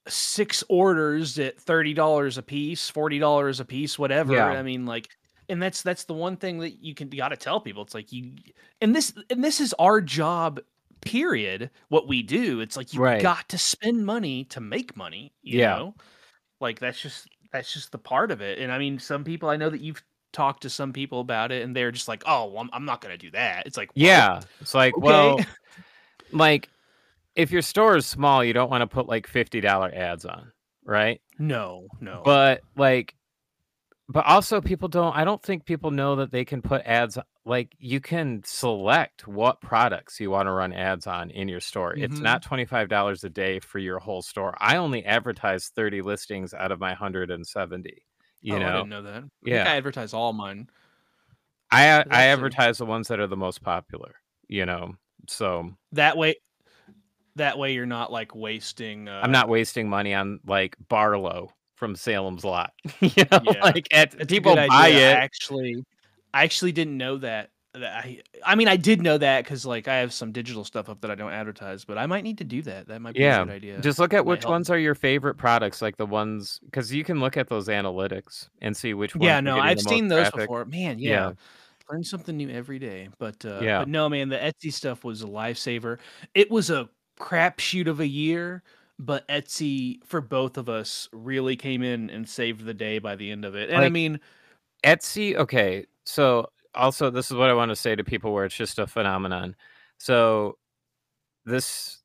six orders at thirty dollars a piece, forty dollars a piece, whatever. Yeah. I mean, like. And that's that's the one thing that you can got to tell people. It's like you, and this and this is our job. Period. What we do. It's like you Right. got to spend money to make money. You Yeah. know, like that's just that's just the part of it. And I mean, some people I know that you've talked to some people about it, and they're just like, "Oh, well, I'm, I'm not going to do that." It's like, Yeah. It's like, okay. well, like if your store is small, you don't want to put like fifty dollar ads on, right? no, no, But like, but also people don't. I don't think people know that they can put ads. Like you can select what products you want to run ads on in your store. It's Mhm. not twenty five dollars a day for your whole store. I only advertise thirty listings out of my hundred and seventy. You Oh, I didn't know that. I Yeah. I advertise all mine. I I advertise the ones that are the most popular. You know, so That way, that way you're not like wasting. Uh, I'm not wasting money on like Barlow from Salem's Lot. you know, Yeah. like at, a people buy idea. it. I actually, I actually didn't know that. I, I mean, I did know that because like I have some digital stuff up that I don't advertise, but I might need to do that. That might be Yeah, a good idea. Just look at which help. ones are your favorite products, like the ones because you can look at those analytics and see which ones. yeah, no, I've seen those traffic. before. Man, yeah. Yeah. Learn something new every day. But uh, Yeah. but no, man, the Etsy stuff was a lifesaver. It was a crapshoot of a year, but Etsy for both of us really came in and saved the day by the end of it. And I mean, Etsy, okay. So also this is what I want to say to people where it's just a phenomenon. So this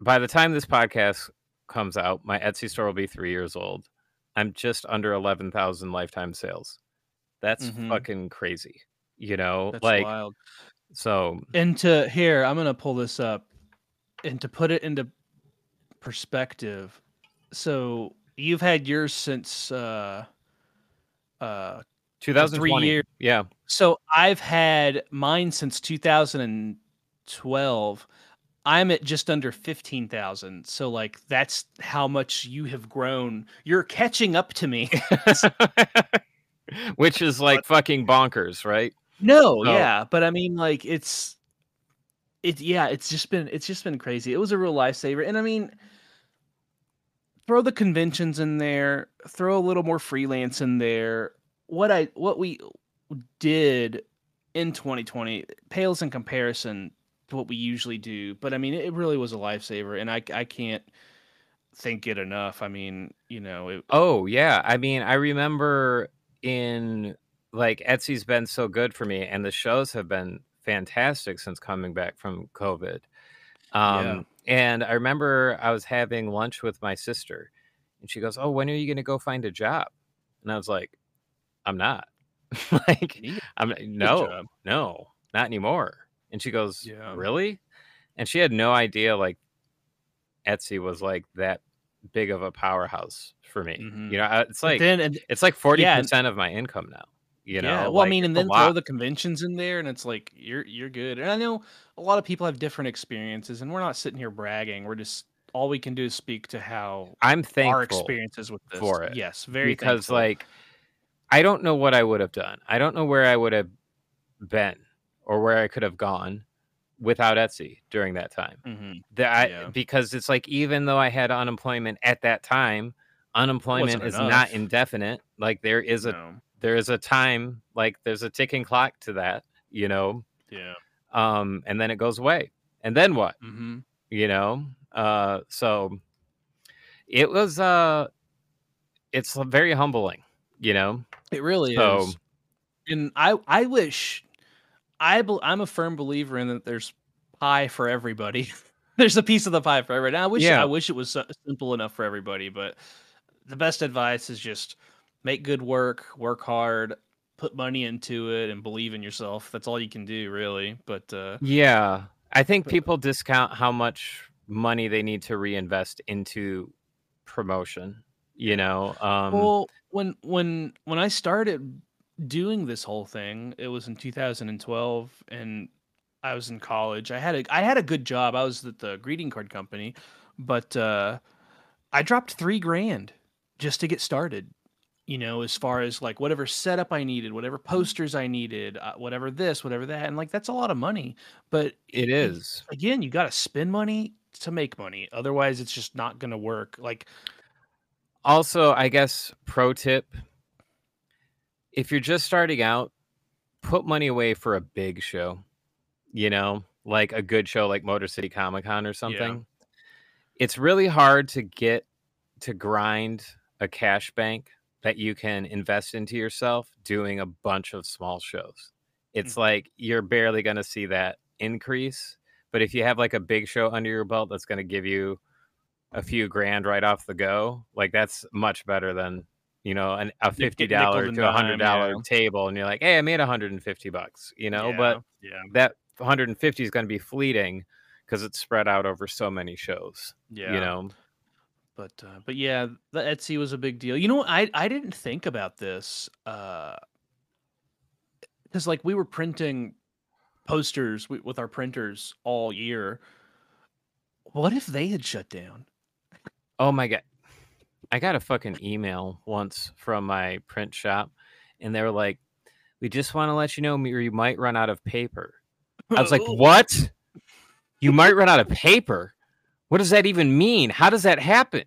by the time this podcast comes out, my Etsy store will be three years old. I'm just under eleven thousand lifetime sales. That's Mhm. fucking crazy. You know, that's like wild. so And to here, I'm gonna pull this up, and to put it into perspective. So you've had yours since uh, uh, 2003 years. Yeah. So I've had mine since 2012. I'm at just under 15,000. So like that's how much you have grown. You're catching up to me. Which is like fucking bonkers, right? no, So- yeah, but I mean like it's it yeah, it's just been it's just been crazy. It was a real lifesaver. And I mean throw the conventions in there, throw a little more freelance in there. What I what we did in 2020 pales in comparison to what we usually do, but I mean it really was a lifesaver and I I can't thank it enough. I mean, you know, it, Oh yeah, I mean, I remember in like Etsy's been so good for me, and the shows have been fantastic since coming back from COVID. Um, and I remember I was having lunch with my sister, and she goes, "Oh, when are you going to go find a job?" And I was like, "I'm not. like, I'm no, no, not anymore." And she goes, Yeah. "Really?" And she had no idea like Etsy was like that big of a powerhouse for me. Mhm. You know, it's like then it's like forty yeah, percent of my income now. You know, yeah, well, I mean, and then throw the conventions in there, and it's like you're you're good. And I know a lot of people have different experiences, and we're not sitting here bragging. We're just all we can do is speak to how I'm our thankful experiences with this. for it, Yes, very because thankful. like I don't know what I would have done. I don't know where I would have been or where I could have gone without Etsy during that time. Mhm. That I, Yeah. because it's like even though I had unemployment at that time, unemployment Wasn't is enough. not indefinite. Like there is a No. There is a time like there's a ticking clock to that, you know. yeah, Um and then it goes away. And then what? hmm you know uh so it was uh it's very humbling you know it really So- is. And I I wish I bel I'm a firm believer in that there's pie for everybody. there's a piece of the pie for everybody. I wish Yeah. I wish it was simple enough for everybody, but the best advice is just make good work, work hard, put money into it, and believe in yourself. That's all you can do, really. But uh, yeah i think people discount how much money they need to reinvest into promotion you know um well, when when when I started doing this whole thing, it was in 2012, and I was in college. I had a I had a good job. I was at the greeting card company, but uh, I dropped three grand just to get started. You know, as far as like whatever setup I needed, whatever posters I needed, uh, whatever this, whatever that, and like that's a lot of money. But it is again, you got to spend money to make money. Otherwise, it's just not going to work. Like, also i guess pro tip if you're just starting out put money away for a big show you know like a good show like motor city comic con or something it's really hard to get to grind a cash bank that you can invest into yourself doing a bunch of small shows. It's like you're barely going to see that increase but if you have like a big show under your belt that's going to give you a few grand right off the go like that's much better than you know an, a fifty dollar and to a hundred dollar dime, table and you're like hey i made 150 bucks you know but yeah, that 150 is going to be fleeting because it's spread out over so many shows yeah, you know But uh, but yeah, the Etsy was a big deal. You know. I I didn't think about this because like we were printing posters wi- with our printers all year. What if they had shut down? oh my god i got a fucking email once from my print shop and they were like we just want to let you know or you might run out of paper i was like what you might run out of paper what does that even mean how does that happen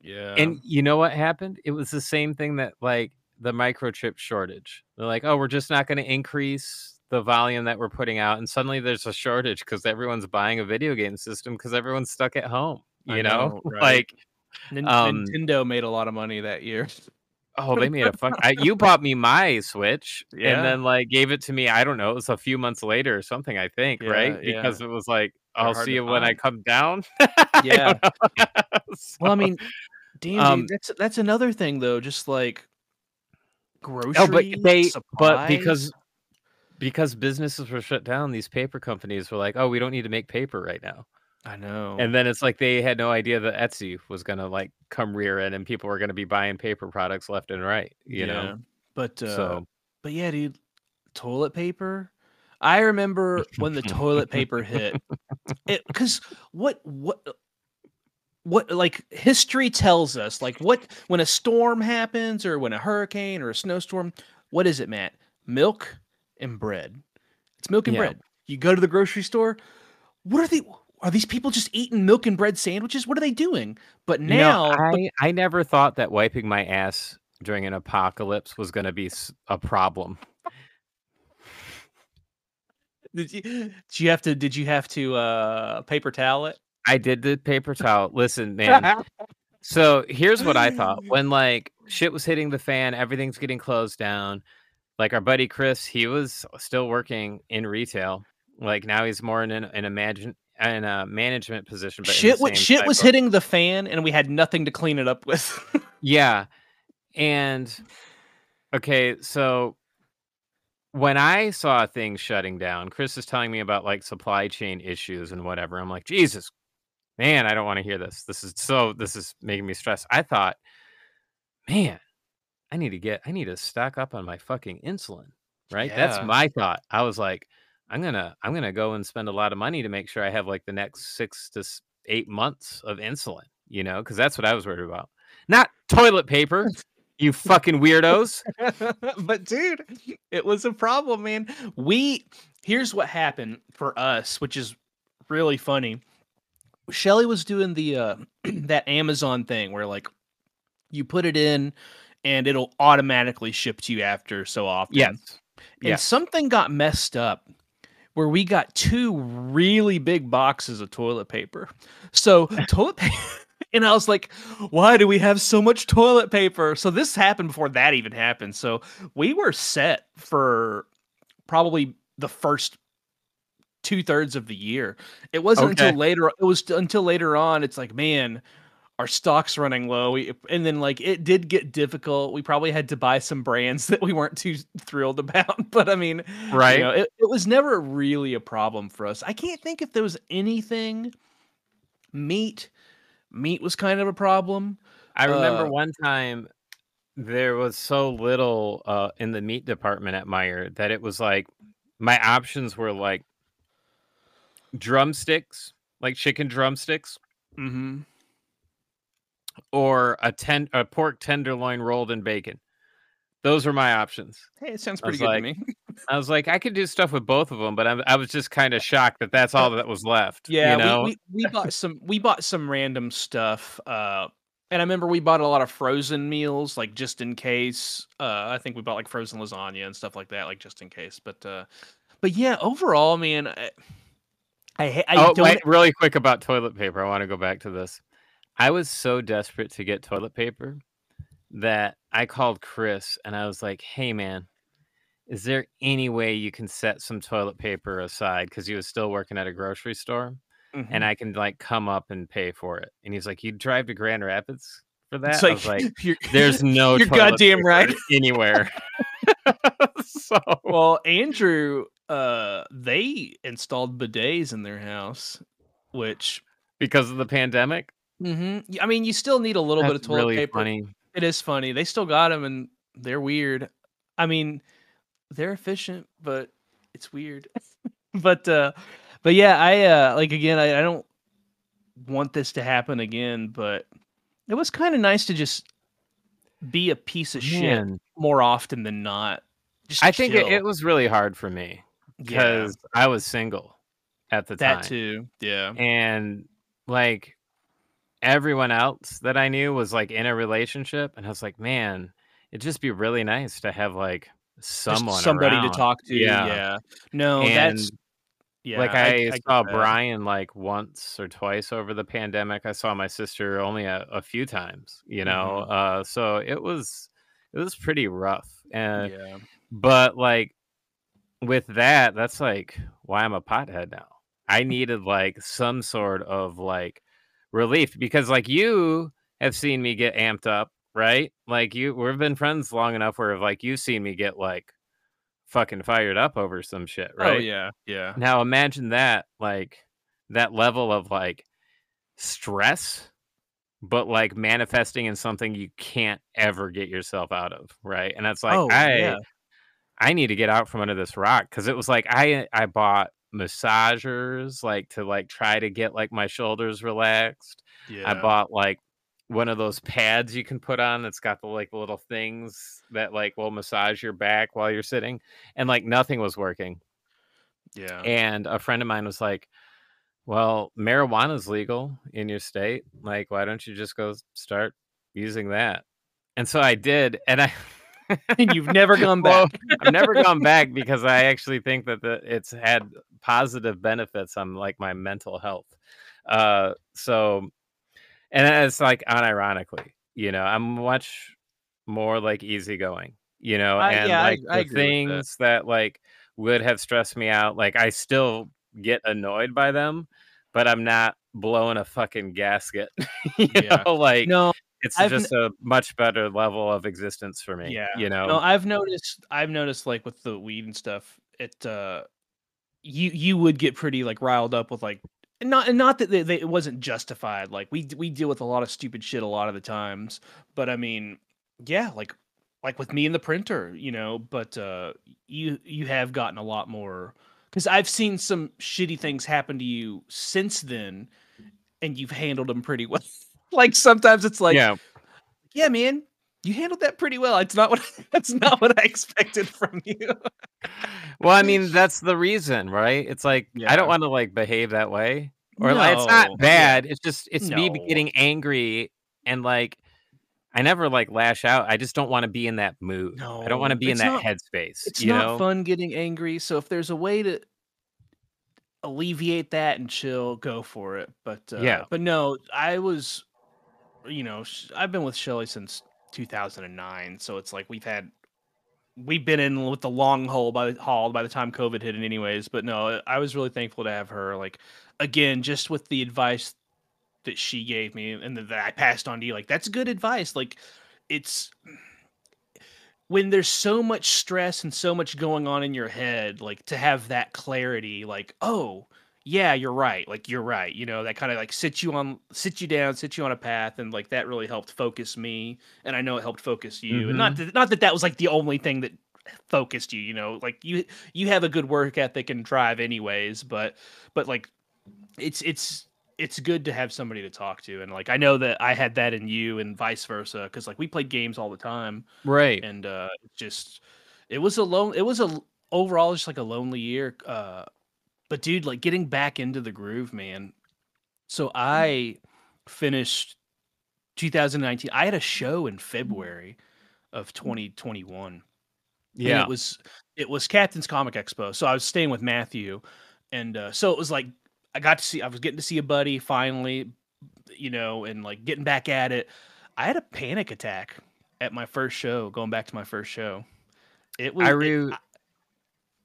Yeah, and you know what happened? It was the same thing that like the microchip shortage. They're like, oh, we're just not going to increase the volume that we're putting out, and suddenly there's a shortage because everyone's buying a video game system because everyone's stuck at home. You know, know, like um, Nintendo made a lot of money that year. oh, they made a fuck. I, you bought me my Switch, Yeah. and then like gave it to me. I don't know. It was a few months later or something. I think Yeah, right yeah. because it was like I'll see to you when I come down. I Yeah. don't know. Well, I mean, damn, Um, dude, that's that's another thing though. Just like grocery, Oh, but they but because because businesses were shut down, these paper companies were like, "Oh, we don't need to make paper right now." I know, And then it's like they had no idea that Etsy was gonna like come rear in, and people were gonna be buying paper products left and right. You know, but uh, so but yeah, dude, toilet paper. I remember when the toilet paper hit. It because what what uh, what like history tells us like what when a storm happens or when a hurricane or a snowstorm, what is it, Matt? Milk and bread. It's milk and Yeah. bread. You go to the grocery store. What are they? Are these people just eating milk and bread sandwiches? What are they doing? But You know, now, I I never thought that wiping my ass during an apocalypse was going to be a problem. Did you did you have to did you have to uh paper towel it? I did the paper towel. Listen, man. So here's what I thought when like shit was hitting the fan, everything's getting closed down. Like our buddy Chris, he was still working in retail. Like now he's more in an, an imagine in a management position. But shit, same shit was of- hitting the fan, and we had nothing to clean it up with. Yeah. And okay, so when I saw things shutting down, Chris is telling me about like supply chain issues and whatever. I'm like, Jesus, man, I don't want to hear this. This is so, this is making me stressed. I thought, man, I need to get, I need to stock up on my fucking insulin, right? That's my thought. I was like, I'm gonna, I'm gonna go and spend a lot of money to make sure I have like the next six to eight months of insulin, you know, because that's what I was worried about. Not toilet paper, you fucking weirdos. but dude, it was a problem, man. We here's what happened for us, which is really funny. Shelly was doing the uh that Amazon thing where like you put it in and it'll automatically ship to you after so often. Yes. And Yeah. something got messed up where we got two really big boxes of toilet paper. So toilet paper and I was like, why do we have so much toilet paper? So this happened before that even happened. So we were set for probably the first two thirds of the year. It wasn't Okay. until later. It was until later on. It's like, man, our stock's running low. We, and then like it did get difficult. We probably had to buy some brands that we weren't too thrilled about. But I mean, Right. you know, it, it was never really a problem for us. I can't think if there was anything. Meat, meat was kind of a problem. I remember uh, one time there was so little uh, in the meat department at Meijer that it was like my options were like drumsticks, like chicken drumsticks, Mm-hmm. or a ten a pork tenderloin rolled in bacon. Those were my options. Hey, it sounds pretty good like, to me. I was like, I could do stuff with both of them, but I, I was just kind of shocked that that's all that was left. Yeah, you know? we, we, we bought some we bought some random stuff. Uh and I remember we bought a lot of frozen meals, like just in case. Uh I think we bought like frozen lasagna and stuff like that, like just in case. But uh but yeah, overall, man, I I, I oh, don't wait, really quick about toilet paper. I want to go back to this. I was so desperate to get toilet paper that I called Chris and I was like, "Hey, man, is there any way you can set some toilet paper aside?" Because he was still working at a grocery store, Mhm. and I can like come up and pay for it. And he's like, "You drive to Grand Rapids for that?" It's I was like, you're, "There's no You're toilet goddamn paper right. anywhere." so well, Andrew, uh, they installed bidets in their house, which because of the pandemic, hmm I mean, you still need a little bit of toilet really paper. funny. It is funny. They still got them, and they're weird. I mean, they're efficient, but it's weird. but uh, but yeah, I uh, like again. I, I don't want this to happen again, but it was kind of nice to just be a piece of shit more often than not. Just I think it, it was really hard for me Yeah, because I was single at the that time, too. Yeah. and like everyone else that I knew was like in a relationship, and I was like, man, it'd just be really nice to have like someone, somebody around. to talk to. Yeah. Yeah. No, And, that's yeah. like I, get saw. Brian like once or twice over the pandemic. I saw my sister only a, a few times, you know. Mm-hmm. Uh, so it was it was pretty rough, and yeah. but like with that, that's like why I'm a pothead now. I needed like some sort of like relief because like you have seen me get amped up, right? Like you we've been friends long enough where like you've seen me get like fucking fired up over some shit, oh, right? Oh yeah. Yeah. Now imagine that like that level of like stress but like manifesting in something you can't ever get yourself out of, right? And that's like oh I yeah. I need to get out from under this rock because it was like I I bought massagers like to like try to get like my shoulders relaxed. Yeah. I bought like one of those pads you can put on that's got the like little things that like will massage your back while you're sitting and like nothing was working. Yeah. And a friend of mine was like, "Well, marijuana's legal in your state. Like why don't you just go start using that?" And so I did and I and you've never gone Well, back. I've never gone back because I actually think that the, it's had positive benefits on like my mental health. Uh, so, and it's like unironically, you know, I'm much more like easygoing, you know, I- and yeah, like I the that. things that. like would have stressed me out, like I still get annoyed by them, but I'm not blowing a fucking gasket, you Yeah. know, like no, it's I've just a much better level of existence for me, Yeah. you know. no, I've noticed. I've noticed like with the weed and stuff, it uh, you you would get pretty like riled up with like not and not that they, they, it wasn't justified. Like we we deal with a lot of stupid shit a lot of the times, but I mean, yeah, like like with me and the printer, you know. But uh, you you have gotten a lot more because I've seen some shitty things happen to you since then, and you've handled them pretty well. Like sometimes it's like yeah, yeah, man, you handled that pretty well. It's not what that's not what I expected from you. well, I mean, that's the reason, right? It's like I don't want to like behave that way, or like, it's not No, bad. It's just it's me getting angry and like I never like lash out. I just don't want to be in that mood. I don't want to be in that not- headspace. It's you not know? fun getting angry. So if there's a way to alleviate that and chill, go for it. But uh, Yeah. but no, I was, you know, I've been with Shelly since 2009. So it's like we've had. We've been in with the long haul by the haul by the time COVID hit, anyways. But no, I was really thankful to have her. Like, again, just with the advice that she gave me and that I passed on to you. Like that's good advice. Like it's when there's so much stress and so much going on in your head, like to have that clarity, like, oh, yeah, you're right. Like you're right. You know, that kind of like sits you on sit you down, sit you on a path and like that really helped focus me and I know it helped focus you. And not that, not that that was like the only thing that focused you, you know. Like you you have a good work ethic and drive anyways, but but like it's it's it's good to have somebody to talk to and like i know that i had that in you and vice versa because like we played games all the time Right. and uh just it was a lone it was a overall just like a lonely year uh but dude like getting back into the groove man so i finished 2019 i had a show in february of 2021 and Yeah. it was it was Captain's Comic Expo. So I was staying with Matthew, and uh, so it was like I got to see. I was getting to see a buddy finally, you know, and like getting back at it. I had a panic attack at my first show. Going back to my first show, it was. I it- re-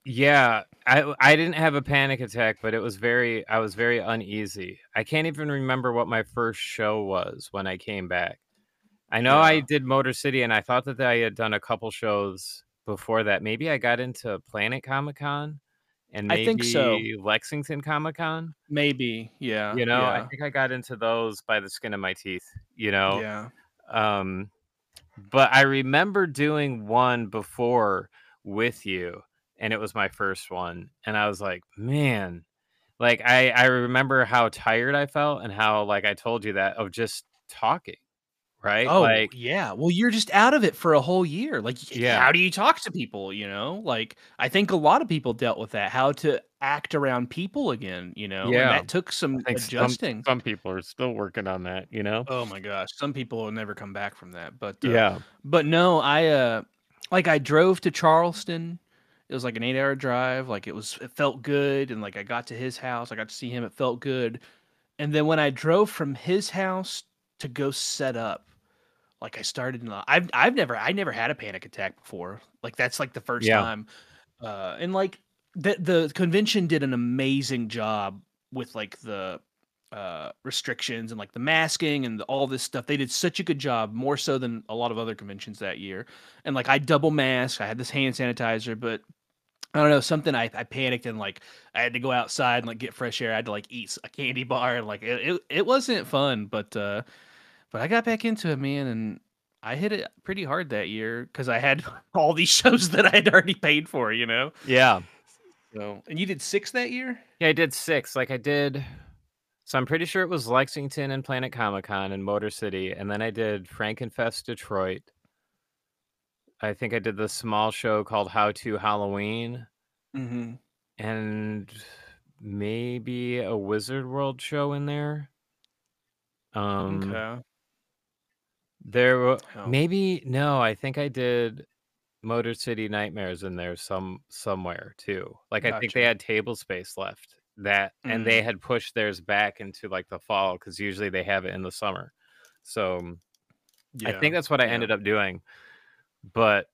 yeah, I I didn't have a panic attack, but it was very I was very uneasy. I can't even remember what my first show was when I came back. I know I Yeah. did Motor City, and I thought that I had done a couple shows before that. Maybe I got into Planet Comic Con, and maybe I think so. Lexington Comic Con. maybe, yeah, You know, I yeah, think I got into those by the skin of my teeth. You know, yeah. um but i remember doing one before with you and it was my first one and i was like man like i i remember how tired i felt and how like i told you that of just talking right Oh, like yeah. Well, you're just out of it for a whole year. Like, Yeah. how do you talk to people? You know, like I think a lot of people dealt with that. How to act around people again. You know, and Yeah. that took some think some, adjusting. some people are still working on that you know Oh my gosh, some people will never come back from that. But uh, yeah but no, I uh like I drove to Charleston. It was like an 8-hour drive. Like it was it felt good and like I got to his house, I got to see him, it felt good. And then when I drove from his house to go set up, like I started in I've I've never I never had a panic attack before. Like that's like the first Yeah. time. Uh and like the the convention did an amazing job with like the uh restrictions and like the masking and the, all this stuff they did such a good job more so than a lot of other conventions that year and like i double mask i had this hand sanitizer but i don't know something i, I panicked and like i had to go outside and like get fresh air i had to like eat a candy bar and like it, it, it wasn't fun but uh but i got back into it man and I hit it pretty hard that year because I had all these shows that I had already paid for, you know. Yeah. So, and you did six that year. Yeah, I did six. Like I did. So I'm pretty sure it was Lexington and Planet Comic Con and Motor City, and then I did Frankenfest Detroit. I think I did the small show called How to Halloween, Mm-hmm. and maybe a Wizard World show in there. Um, okay. there Oh. maybe no. I think I did Motor City Nightmares in there some somewhere too. Like I think they had table space left that, and Mm. they had pushed theirs back into like the fall because usually they have it in the summer. So I think that's what I yeah. ended up doing. But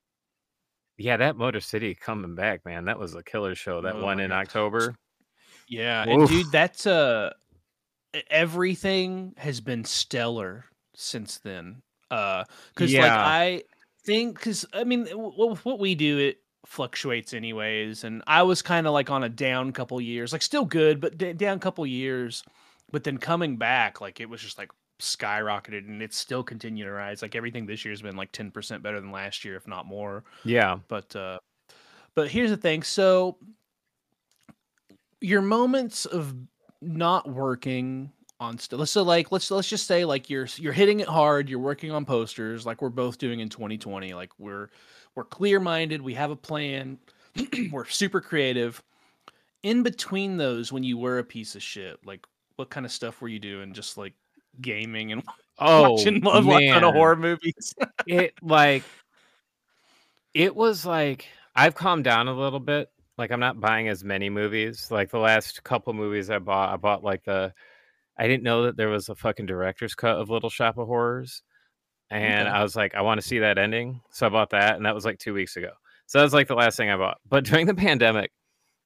yeah, that Motor City coming back, man, that was a killer show. That Oh one in God. October. Yeah, and dude, that's uh everything has been stellar since then. Uh cuz like I think cuz I mean w- w- what we do it fluctuates anyways and I was kind of like on a down couple years, like still good but d- down couple years, but then coming back like it was just like skyrocketed and it's still continuing to rise. Like everything this year has been like 10% better than last year if not more. Yeah. But uh but here's the thing. So your moments of not working on still so like let's let's just say like you're you're hitting it hard, you're working on posters like we're both doing in 2020. Like we're we're clear-minded, we have a plan, we're super creative. In between those when you were a piece of shit, like what kind of stuff were you doing? Just like gaming and Oh, watching a lot of man. horror movies. it like it was like I've calmed down a little bit. Like I'm not buying as many movies. Like the last couple movies I bought, I bought like the I didn't know that there was a fucking director's cut of Little Shop of Horrors. And Okay. I was like, I want to see that ending. So I bought that, and that was like two weeks ago. So that was like the last thing I bought. But during the pandemic,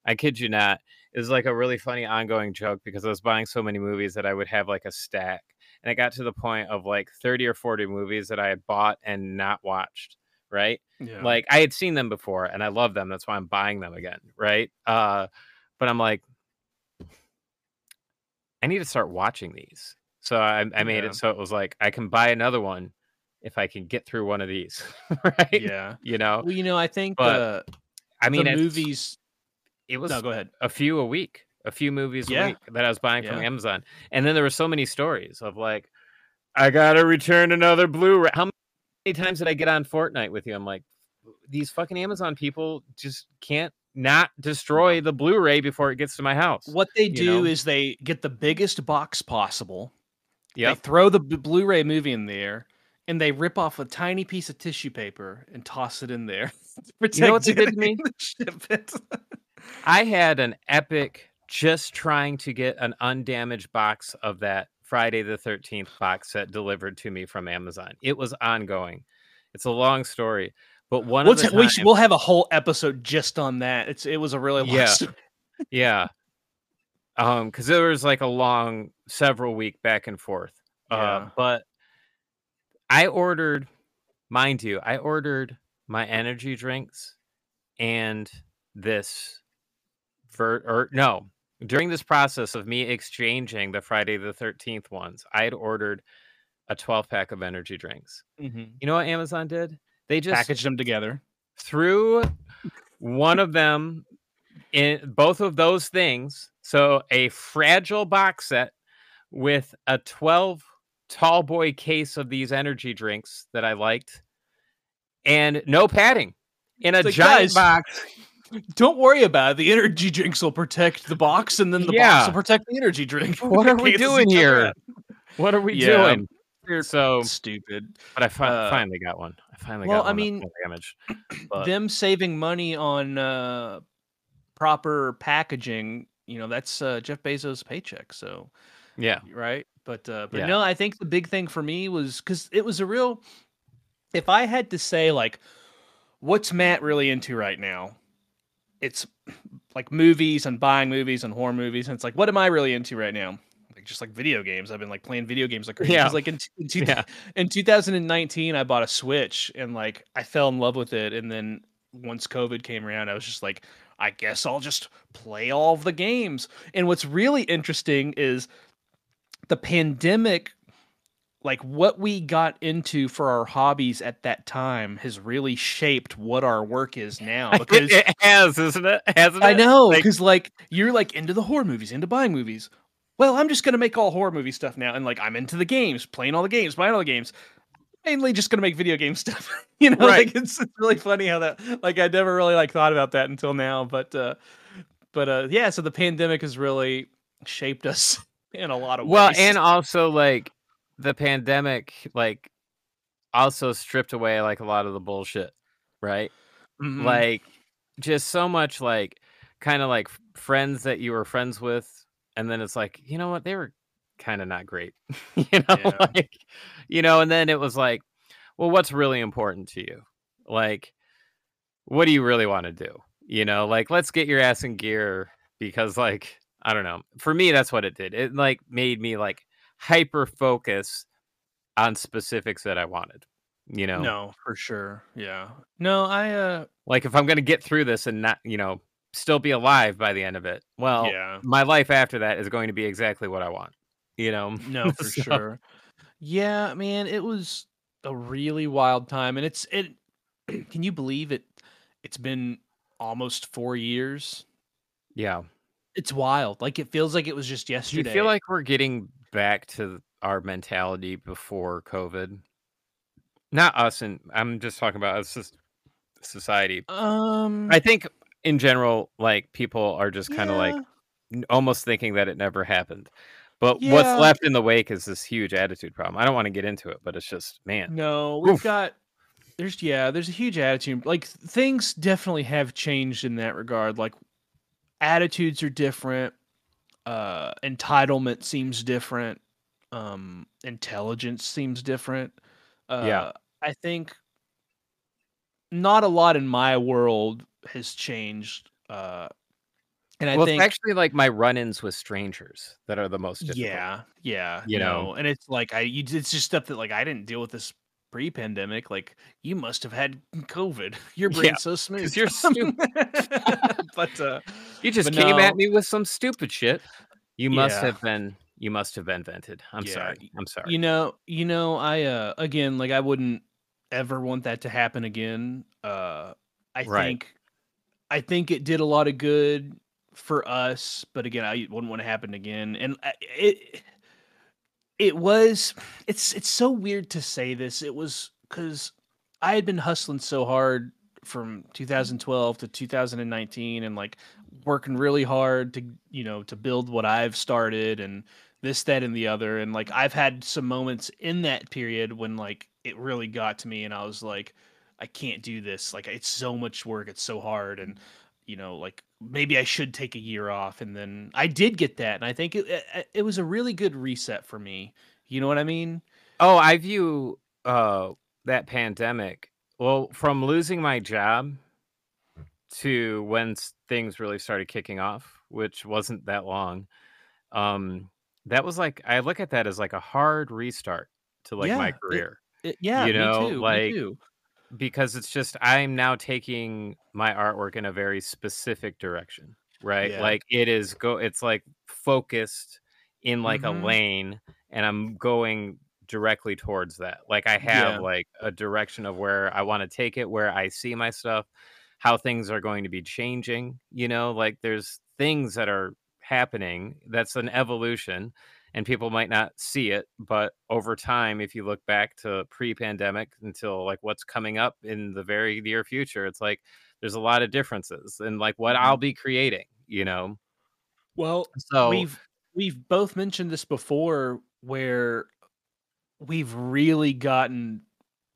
I kid you not, it was like a really funny ongoing joke because I was buying so many movies that I would have like a stack. And it got to the point of like 30 or 40 movies that I had bought and not watched. Right. Yeah. Like I had seen them before and I love them. That's why I'm buying them again. Right. Uh, but I'm like, I need to start watching these. So I, I made Yeah. it so it was like I can buy another one if I can get through one of these. right. yeah. You know, Well, you know, I think But, uh, I mean, the movies. it was No, go ahead. a few a week, a few movies Yeah. a week that I was buying from Amazon. And then there were so many stories of like, I gotta return another Blu-ray. How many times did I get on Fortnite with you? I'm like, these fucking Amazon people just can't not destroy the Blu-ray before it gets to my house. What they you do know? is they get the biggest box possible. They throw the Blu-ray movie in there, and they rip off a tiny piece of tissue paper and toss it in there. You know what they did to me? I had an epic just trying to get an undamaged box of that Friday the 13th box set delivered to me from Amazon. It was ongoing. It's a long story, but one We'll, of the ta- we should, we'll have a whole episode just on that. It's it was a really long Yeah. story. yeah. Um, because there was like a long several week back and forth. Uh, but I ordered, mind you, I ordered my energy drinks and this ver or no, during this process of me exchanging the Friday the 13th ones, I had ordered a 12 pack of energy drinks. Mm-hmm. You know what Amazon did? They just Packaged them together. threw one of them in both of those things. So a fragile box set with a 12 tall boy case of these energy drinks that I liked and no padding in a like, giant guys, box. Don't worry about it. The energy drinks will protect the box, and then the Yeah. box will protect the energy drink. What are we doing here? What are we Yeah. doing? They're So, stupid. but I fi- uh, finally got one. I finally well, got I mean, not damaged. But them saving money on uh, proper packaging, you know, that's uh, Jeff Bezos' paycheck. So, yeah, right? But uh, but Yeah. no, I think the big thing for me was because it was a real. If I had to say like, what's Matt really into right now? It's like movies and buying movies and horror movies, and it's like, what am I really into right now? Like just like video games. I've been like playing video games like crazy. Yeah. Like in, in, two- Yeah. in 2019, I bought a Switch and like I fell in love with it, and then once COVID came around, I was just like, I guess I'll just play all of the games. And what's really interesting is the pandemic like what we got into for our hobbies at that time has really shaped what our work is now because it, it has, isn't it? Hasn't I know because like, you're like into the horror movies, into buying movies. Well, I'm just gonna make all horror movie stuff now, and like I'm into the games, playing all the games, buying all the games. Mainly just gonna make video game stuff. you know, Right. like it's, it's really funny how that like I never really like thought about that until now. But uh but uh yeah, so the pandemic has really shaped us in a lot of ways. well, and also like the pandemic, like also stripped away like a lot of the bullshit, right? Mhm. Like just so much like kind of like friends that you were friends with, and then it's like, you know what, they were kind of not great, you know, Yeah. like you know, and then it was like, well, what's really important to you? Like, what do you really want to do? You know, like let's get your ass in gear because like I don't know. For me, that's what it did. It like made me like hyper focus on specifics that I wanted. You know, no, for sure. Yeah. No, I uh like if I'm gonna get through this and not, you know, still be alive by the end of it, well, yeah. my life after that is going to be exactly what I want. You know, No, for So- sure. Yeah, man, it was a really wild time, and it's it. Can you believe it? It's been almost four years. Yeah. It's wild. Like it feels like it was just yesterday. you feel like we're getting back to our mentality before COVID? Not us, and I'm just talking about us as society. um, I think in general, like people are just kind of like yeah, n- almost thinking that it never happened. But Yeah. what's left in the wake is this huge attitude problem. I don't want to get into it, but it's just man. no, we've Oof. got. There's yeah, there's a huge attitude. Like things definitely have changed in that regard. Like attitudes are different. Uh, entitlement seems different. Um, intelligence seems different. Uh, Yeah. I think not a lot in my world has changed. Uh, and I well, think it's actually like my run-ins with strangers that are the most difficult. yeah, yeah, You know? no, and it's like I, you, it's just stuff that like I didn't deal with this pre-pandemic. Like you must have had COVID. Your Yeah, brain's so smooth. you're stupid. but uh, You just came no. at me with some stupid shit. You must Yeah. have been. You must have been vented. I'm Yeah, sorry. I'm sorry. you know, you know, I uh again, like I wouldn't ever want that to happen again. Uh, I Right. think, I think it did a lot of good for us, but again, I wouldn't want to happen again. And I- it, it was, it's it's so weird to say this. It was because I had been hustling so hard from 2012 to 2019, and like working really hard to you know to build what I've started and this, that, and the other. And like I've had some moments in that period when like it really got to me, and I was like, I can't do this. Like it's so much work. It's so hard, and you know, like maybe I should take a year off. And then I did get that, and I think it it, it was a really good reset for me. You know what I mean? Oh, I view uh that pandemic. Well, from losing my job to when things really started kicking off, which wasn't that long. Um, that was like I look at that as like a hard restart to like Yeah, my it- career It- yeah, You know, me too. like, me too. Because it's just I'm now taking my artwork in a very specific direction, right? Yeah. Like it is go it's like focused in like Mhm. a lane and I'm going directly towards that. Like I have Yeah. like a direction of where I want to take it, where I see my stuff, how things are going to be changing, you know, like there's things that are happening that's an evolution and people might not see it but over time if you look back to pre-pandemic until like what's coming up in the very near future it's like there's a lot of differences in like what. I'll mm-hmm. be creating you know Well, so we've we've both mentioned this before where we've really gotten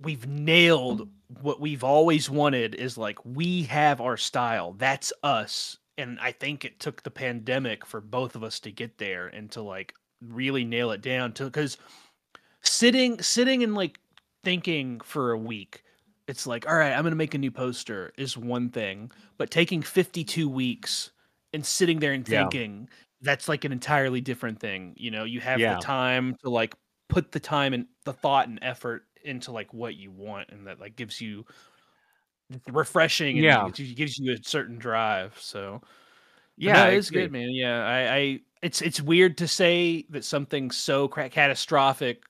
we've nailed what we've always wanted is like we have our style that's us and i think it took the pandemic for both of us to get there and to like really nail it down to because sitting sitting and like thinking for a week it's like all right i'm gonna make a new poster is one thing but taking 52 weeks and sitting there and Yeah. thinking that's like an entirely different thing you know you have Yeah. the time to like put the time and the thought and effort into like what you want and that like gives you refreshing and Yeah. gives you, gives you a certain drive so yeah no, it's good man yeah I, I it's it's weird to say that something so cra- catastrophic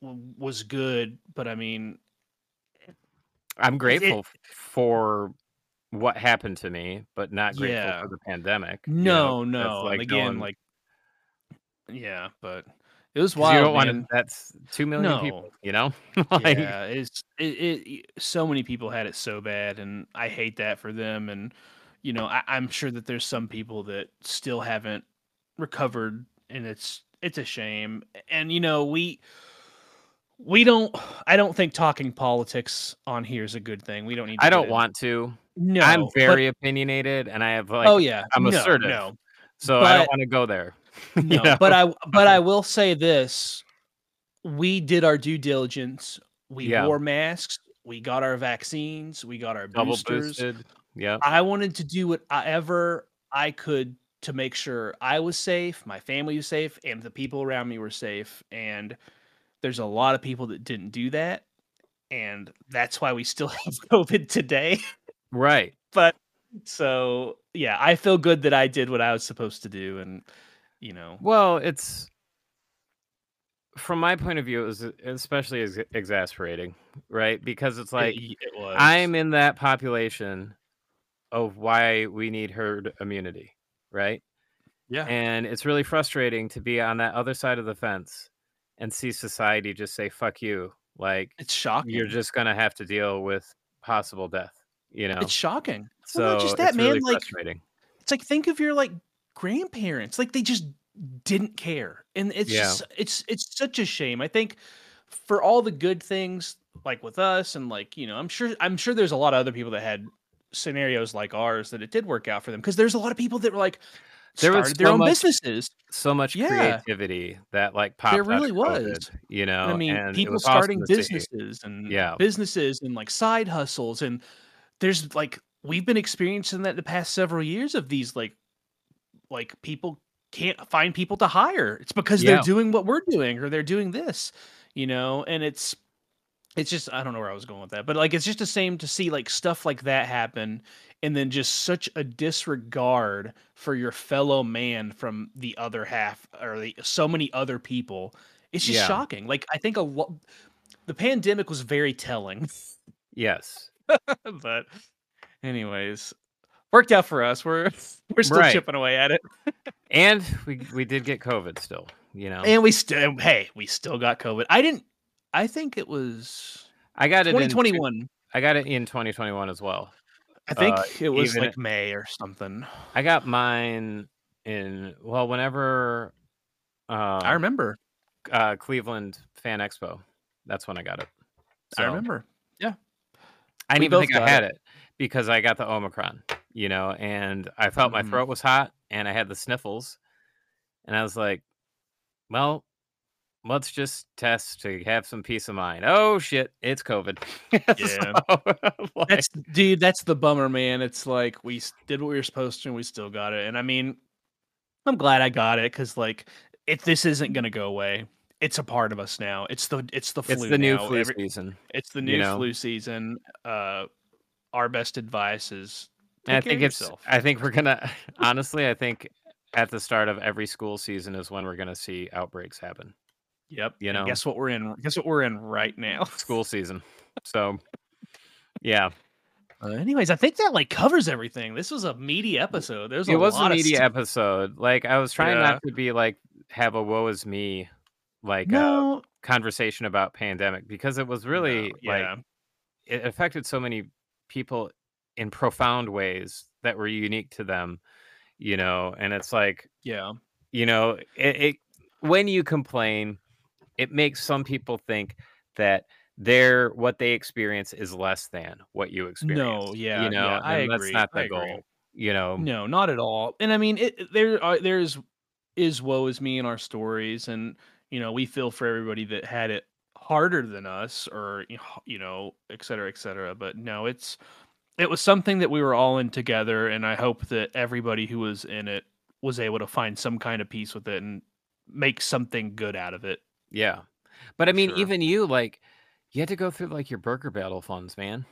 w- was good, but I mean, I'm grateful f- for what happened to me, but not grateful Yeah. for the pandemic. you know, no, no. like again, going- like, yeah, but it was wild. you don't want to. That's two million people. You know, like yeah, it's it, it. So many people had it so bad, and I hate that for them. And you know, I, I'm sure that there's some people that still haven't recovered, and it's it's a shame. And you know, we we don't. I don't think talking politics on here is a good thing. We don't need. To I don't want to. No, I'm but- very opinionated, and I have like. oh yeah, I'm no, assertive. No, so I don't want to go there. you know? But I but I will say this: we did our due diligence. We Yeah. wore masks. We got our vaccines. We got our double boosters. boosted. Yeah. I wanted to do whatever I could to make sure I was safe, my family was safe, and the people around me were safe. And there's a lot of people that didn't do that. And that's why we still have COVID today. Right. but so, yeah, I feel good that I did what I was supposed to do. And, you know, Well, it's from my point of view, it was especially ex- exasperating, right? Because it's like it, it. I'm in that population of why we need herd immunity, right? yeah. And it's really frustrating to be on that other side of the fence and see society just say "fuck you," like It's shocking. you're just gonna have to deal with possible death, you know. It's shocking. so well, not just that, it's man. really like, frustrating. it's like think of your like grandparents like they just didn't care and it's Yeah. just it's it's such a shame i think for all the good things like with us and like you know i'm sure i'm sure there's a lot of other people that had scenarios like ours that it did work out for them because there's a lot of people that were like There was started their so own much businesses so much Yeah. creativity that like popped. there really was COVID, you know. I mean, and people awesome starting see. businesses and Yeah. businesses and like side hustles and there's like we've been experiencing that the past several years of these like like people can't find people to hire. It's because Yeah. they're doing what we're doing or they're doing this, you know, and it's it's just I don't know where I was going with that, but like it's just the same to see like stuff like that happen and then just such a disregard for your fellow man from the other half or the, so many other people. It's just Yeah. shocking. Like I think a lot the pandemic was very telling. Yes. but anyways, worked out for us. We're we're still Right. chipping away at it. And we we did get COVID still, you know. And we still hey, we still got COVID. I didn't I think it was I got it in 2021. I got it in 2021 as well. I think uh, it was even like May or something. I got mine in well, whenever uh, I remember. uh, Cleveland Fan Expo. That's when I got it. I remember. Yeah. I didn't even think I had it. because I got the Omicron, you know, and I felt my Mhm. throat was hot and I had the sniffles, and I was like, well. Let's just test to have some peace of mind. Oh shit, it's COVID. Yeah. So, like, That's dude, that's the bummer, man. It's like we did what we were supposed to and we still got it. And I mean, I'm glad I got it because like if this isn't gonna go away, it's a part of us now. It's the it's the flu. it's the new now. flu Every- season. It's the you new know? flu season. Uh our best advice is I think it's. yourself. I think we're gonna. honestly, I think at the start of every school season is when we're gonna see outbreaks happen. Yep. you and know. guess what we're in guess what we're in right now. School season. So, yeah, Uh, anyways, I think that like covers everything. This was a meaty episode. There's a it was a lot of media stuff. episode. Like I was trying Yeah. not to be like have a woe is me like uh, conversation about pandemic because it was really no, yeah. like it affected so many people in profound ways that were unique to them, you know. And it's like yeah. you know it, it when you complain it makes some people think that their what they experience is less than what you experience No, yeah, you know yeah, I and that's agree, not I the agree. goal you know No, not at all. And I mean, it there are there's is woe is me in our stories, and you know we feel for everybody that had it harder than us, or you know, you know, et cetera, et cetera. But no, it's it was something that we were all in together, and I hope that everybody who was in it was able to find some kind of peace with it and make something good out of it. Yeah but i mean Sure. even you like you had to go through like your burger battle funds man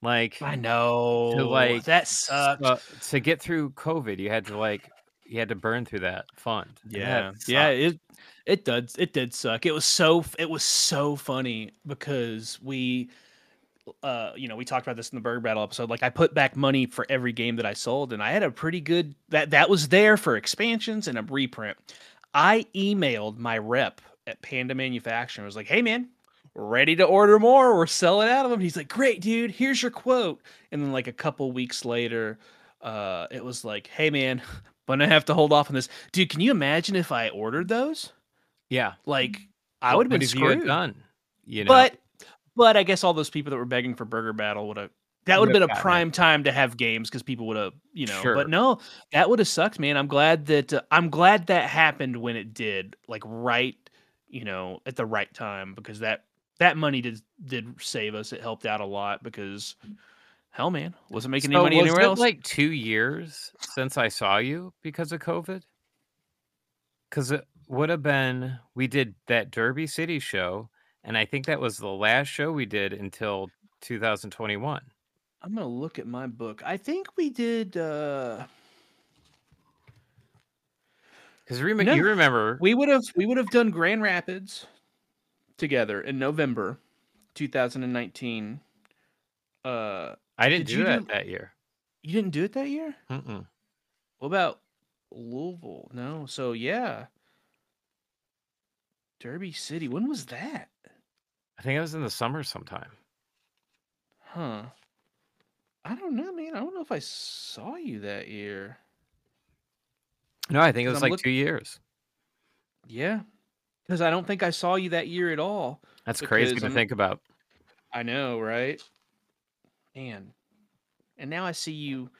like I know like, that sucks. uh, to get through covid you had to like you had to burn through that fund. and that Yeah, yeah, it it does it did suck. It was so it was so funny because we uh you know, we talked about this in the burger Battle episode. Like I put back money for every game that I sold and I had a pretty good that that was there for expansions and a reprint. I emailed my rep at Panda Manufacturing. Was like, "Hey man, ready to order more. We're selling out of them." He's like, "Great, dude. Here's your quote." And then like a couple weeks later, uh it was like, "Hey man, I'm gonna have to hold off on this." Dude, can you imagine if I ordered those? yeah. Like I would have been would you have screwed. done? You know, But but I guess all those people that were begging for Burger Battle would have that would have been a gotten it. prime time to have games because people would have you know. Sure. But no, that would have sucked, man. I'm glad that uh, I'm glad that happened when it did, like right, you know, at the right time because that that money did did save us. It helped out a lot because hell, man, wasn't making so any money was anywhere it else. like two years since I saw you because of COVID? Because it would have been we did that Derby City show, and I think that was the last show we did until 2021. I'm gonna look at my book. I think we did. uh Because rem- No, you remember We would have we would have done Grand Rapids together in November 2019. Uh I didn't did do that do- that year. you didn't do it that year? Mm-mm. What about Louisville? No. So yeah. Derby City. When was that? I think it was in the summer sometime. Huh. I don't know, man. I don't know if I saw you that year. No, I think it was like look- two years. Yeah. Because I don't think I saw you that year at all. That's crazy to I'm- think about. I know, right? Man. And now I see you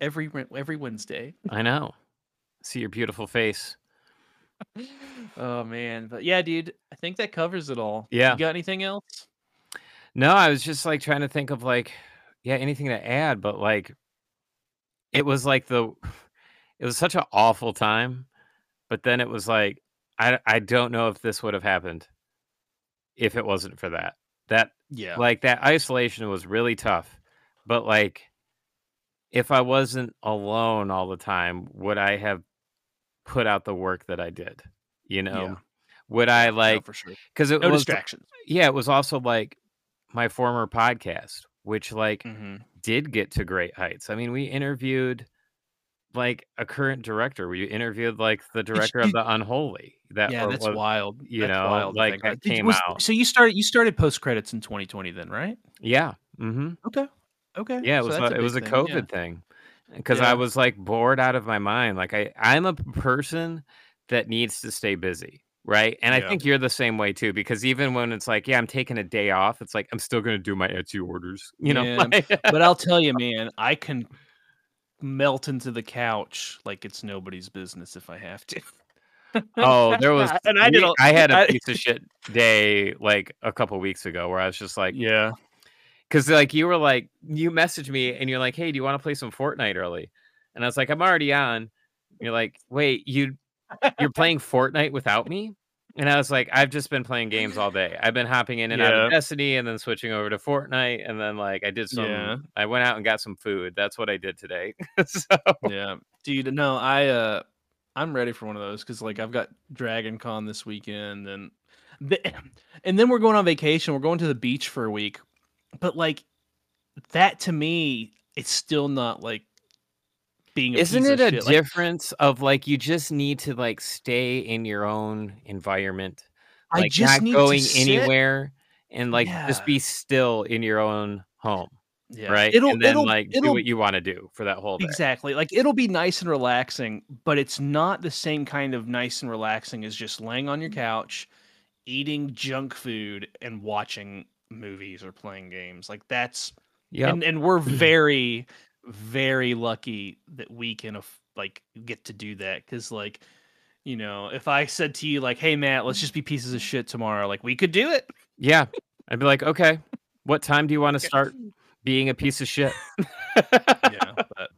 every every Wednesday. I know. See your beautiful face. Oh man, but yeah, dude, I think that covers it all. Yeah. You got anything else? No, I was just like trying to think of like, yeah, anything to add, but like, it was like the, it was such an awful time, but then it was like, I I don't know if this would have happened, if it wasn't for that. That Yeah. like that isolation was really tough, but like, if I wasn't alone all the time, would I have put out the work that I did? You know, would I like for sure. because it No was distractions. yeah, it was also like my former podcast, which like hmm did get to great heights. I mean, we interviewed like a current director. where you interviewed like the director of the Unholy. That Yeah, that's was- wild. you That's know, wild like, that. Did- came was- out. So you started you started post credits in 2020 then, right? Yeah. Mm-hmm. Okay. Okay. Yeah, it so was a, it was a thing, COVID yeah. thing. Because Yeah. I was like bored out of my mind. Like I, I'm a person that needs to stay busy. Right. And I think you're the same way too, because even when it's like, yeah, I'm taking a day off, it's like I'm still gonna do my Etsy orders. You know, Yeah, But I'll tell you, man, I can melt into the couch like it's nobody's business if I have to. Oh, there was. and I did. we- a- I had a I- piece of shit day like a couple weeks ago where I was just like, yeah. because like you were like, you messaged me and you're like, hey, do you want to play some Fortnite early? And I was like, I'm already on. You're like, wait, you you're playing Fortnite without me? And I was like, I've just been playing games all day. I've been hopping in and out of Yeah. Destiny and then switching over to Fortnite. And then like I did some Yeah. I went out and got some food. That's what I did today. so yeah dude no i uh i'm ready for one of those because like i've got dragon con this weekend and the, and then we're going on vacation we're going to the beach for a week but like that to me it's still not like being a Isn't it a shit. Like, difference of like you just need to like stay in your own environment, i like just not going anywhere, and like just be still in your own home, yeah. right? it'll and then it'll, like do it'll what you want to do for that whole day. Exactly. Like it'll be nice and relaxing, but it's not the same kind of nice and relaxing as just laying on your mm. couch, eating junk food and watching movies or playing games. Like that's Yeah, and and we're very very lucky that we can af- like get to do that cuz like you know, if I said to you like, "Hey Matt, let's just be pieces of shit tomorrow." Like we could do it. yeah. I'd be like, okay, what time do you want to start being a piece of shit? yeah, but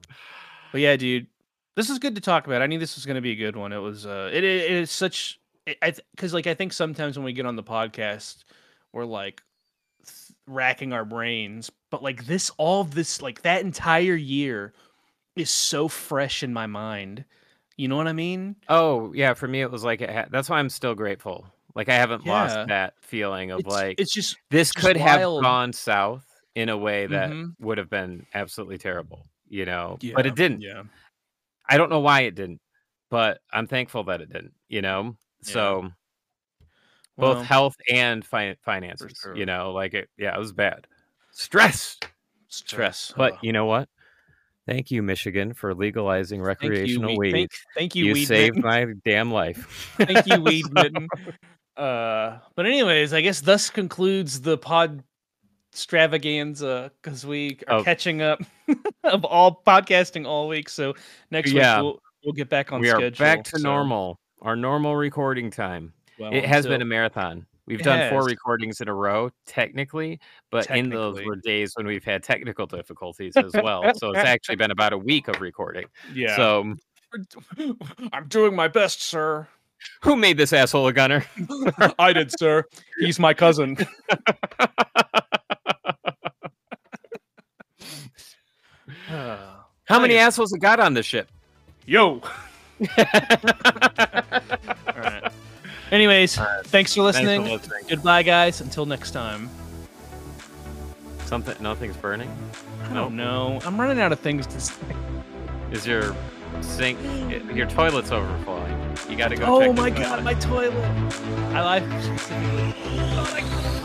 but yeah, dude, this is good to talk about. I knew this was going to be a good one. It was uh, it, it is such it, I because like I think sometimes when we get on the podcast, we're like th- racking our brains, but like this, all of this, like that entire year is so fresh in my mind You know what I mean? Oh yeah, for me it was like it ha- that's why I'm still grateful. Like I haven't Yeah. lost that feeling of It's, like it's just this just could have wild. gone south in a way that Mhm. would have been absolutely terrible, you know. yeah, But it didn't. Yeah. I don't know why it didn't, but I'm thankful that it didn't, you know. Yeah. So both Well, health and fi- finances, sure. you know, like it yeah, it was bad. Stress. stress. But Ugh. you know what? Thank you, Michigan, for legalizing Thank you, recreational weed-. Thank, thank you, you weed saved mitten. my damn life. Thank you, weed mitten. Uh, but anyways, I guess thus concludes the pod extravaganza because we are Oh. catching up of all podcasting all week. So next Yeah. week we'll we'll get back on we are schedule. back to so, normal, our normal recording time. Well, it has been a marathon. We've done four recordings in a row, technically, but in those were days when we've had technical difficulties as well. so it's actually been about a week of recording. yeah. So I'm doing my best, sir. who made this asshole a gunner? I did, sir. He's my cousin. How many assholes have got on this ship? Yo. All right. Anyways, thanks for Thanks for listening. listening. Goodbye, guys. Until next time. Something, nothing's burning. I don't know. I'm running out of things to say. Is your sink, your toilet's overflowing? You got to go. Oh check the my toilet. god, my toilet. I like. Oh my God.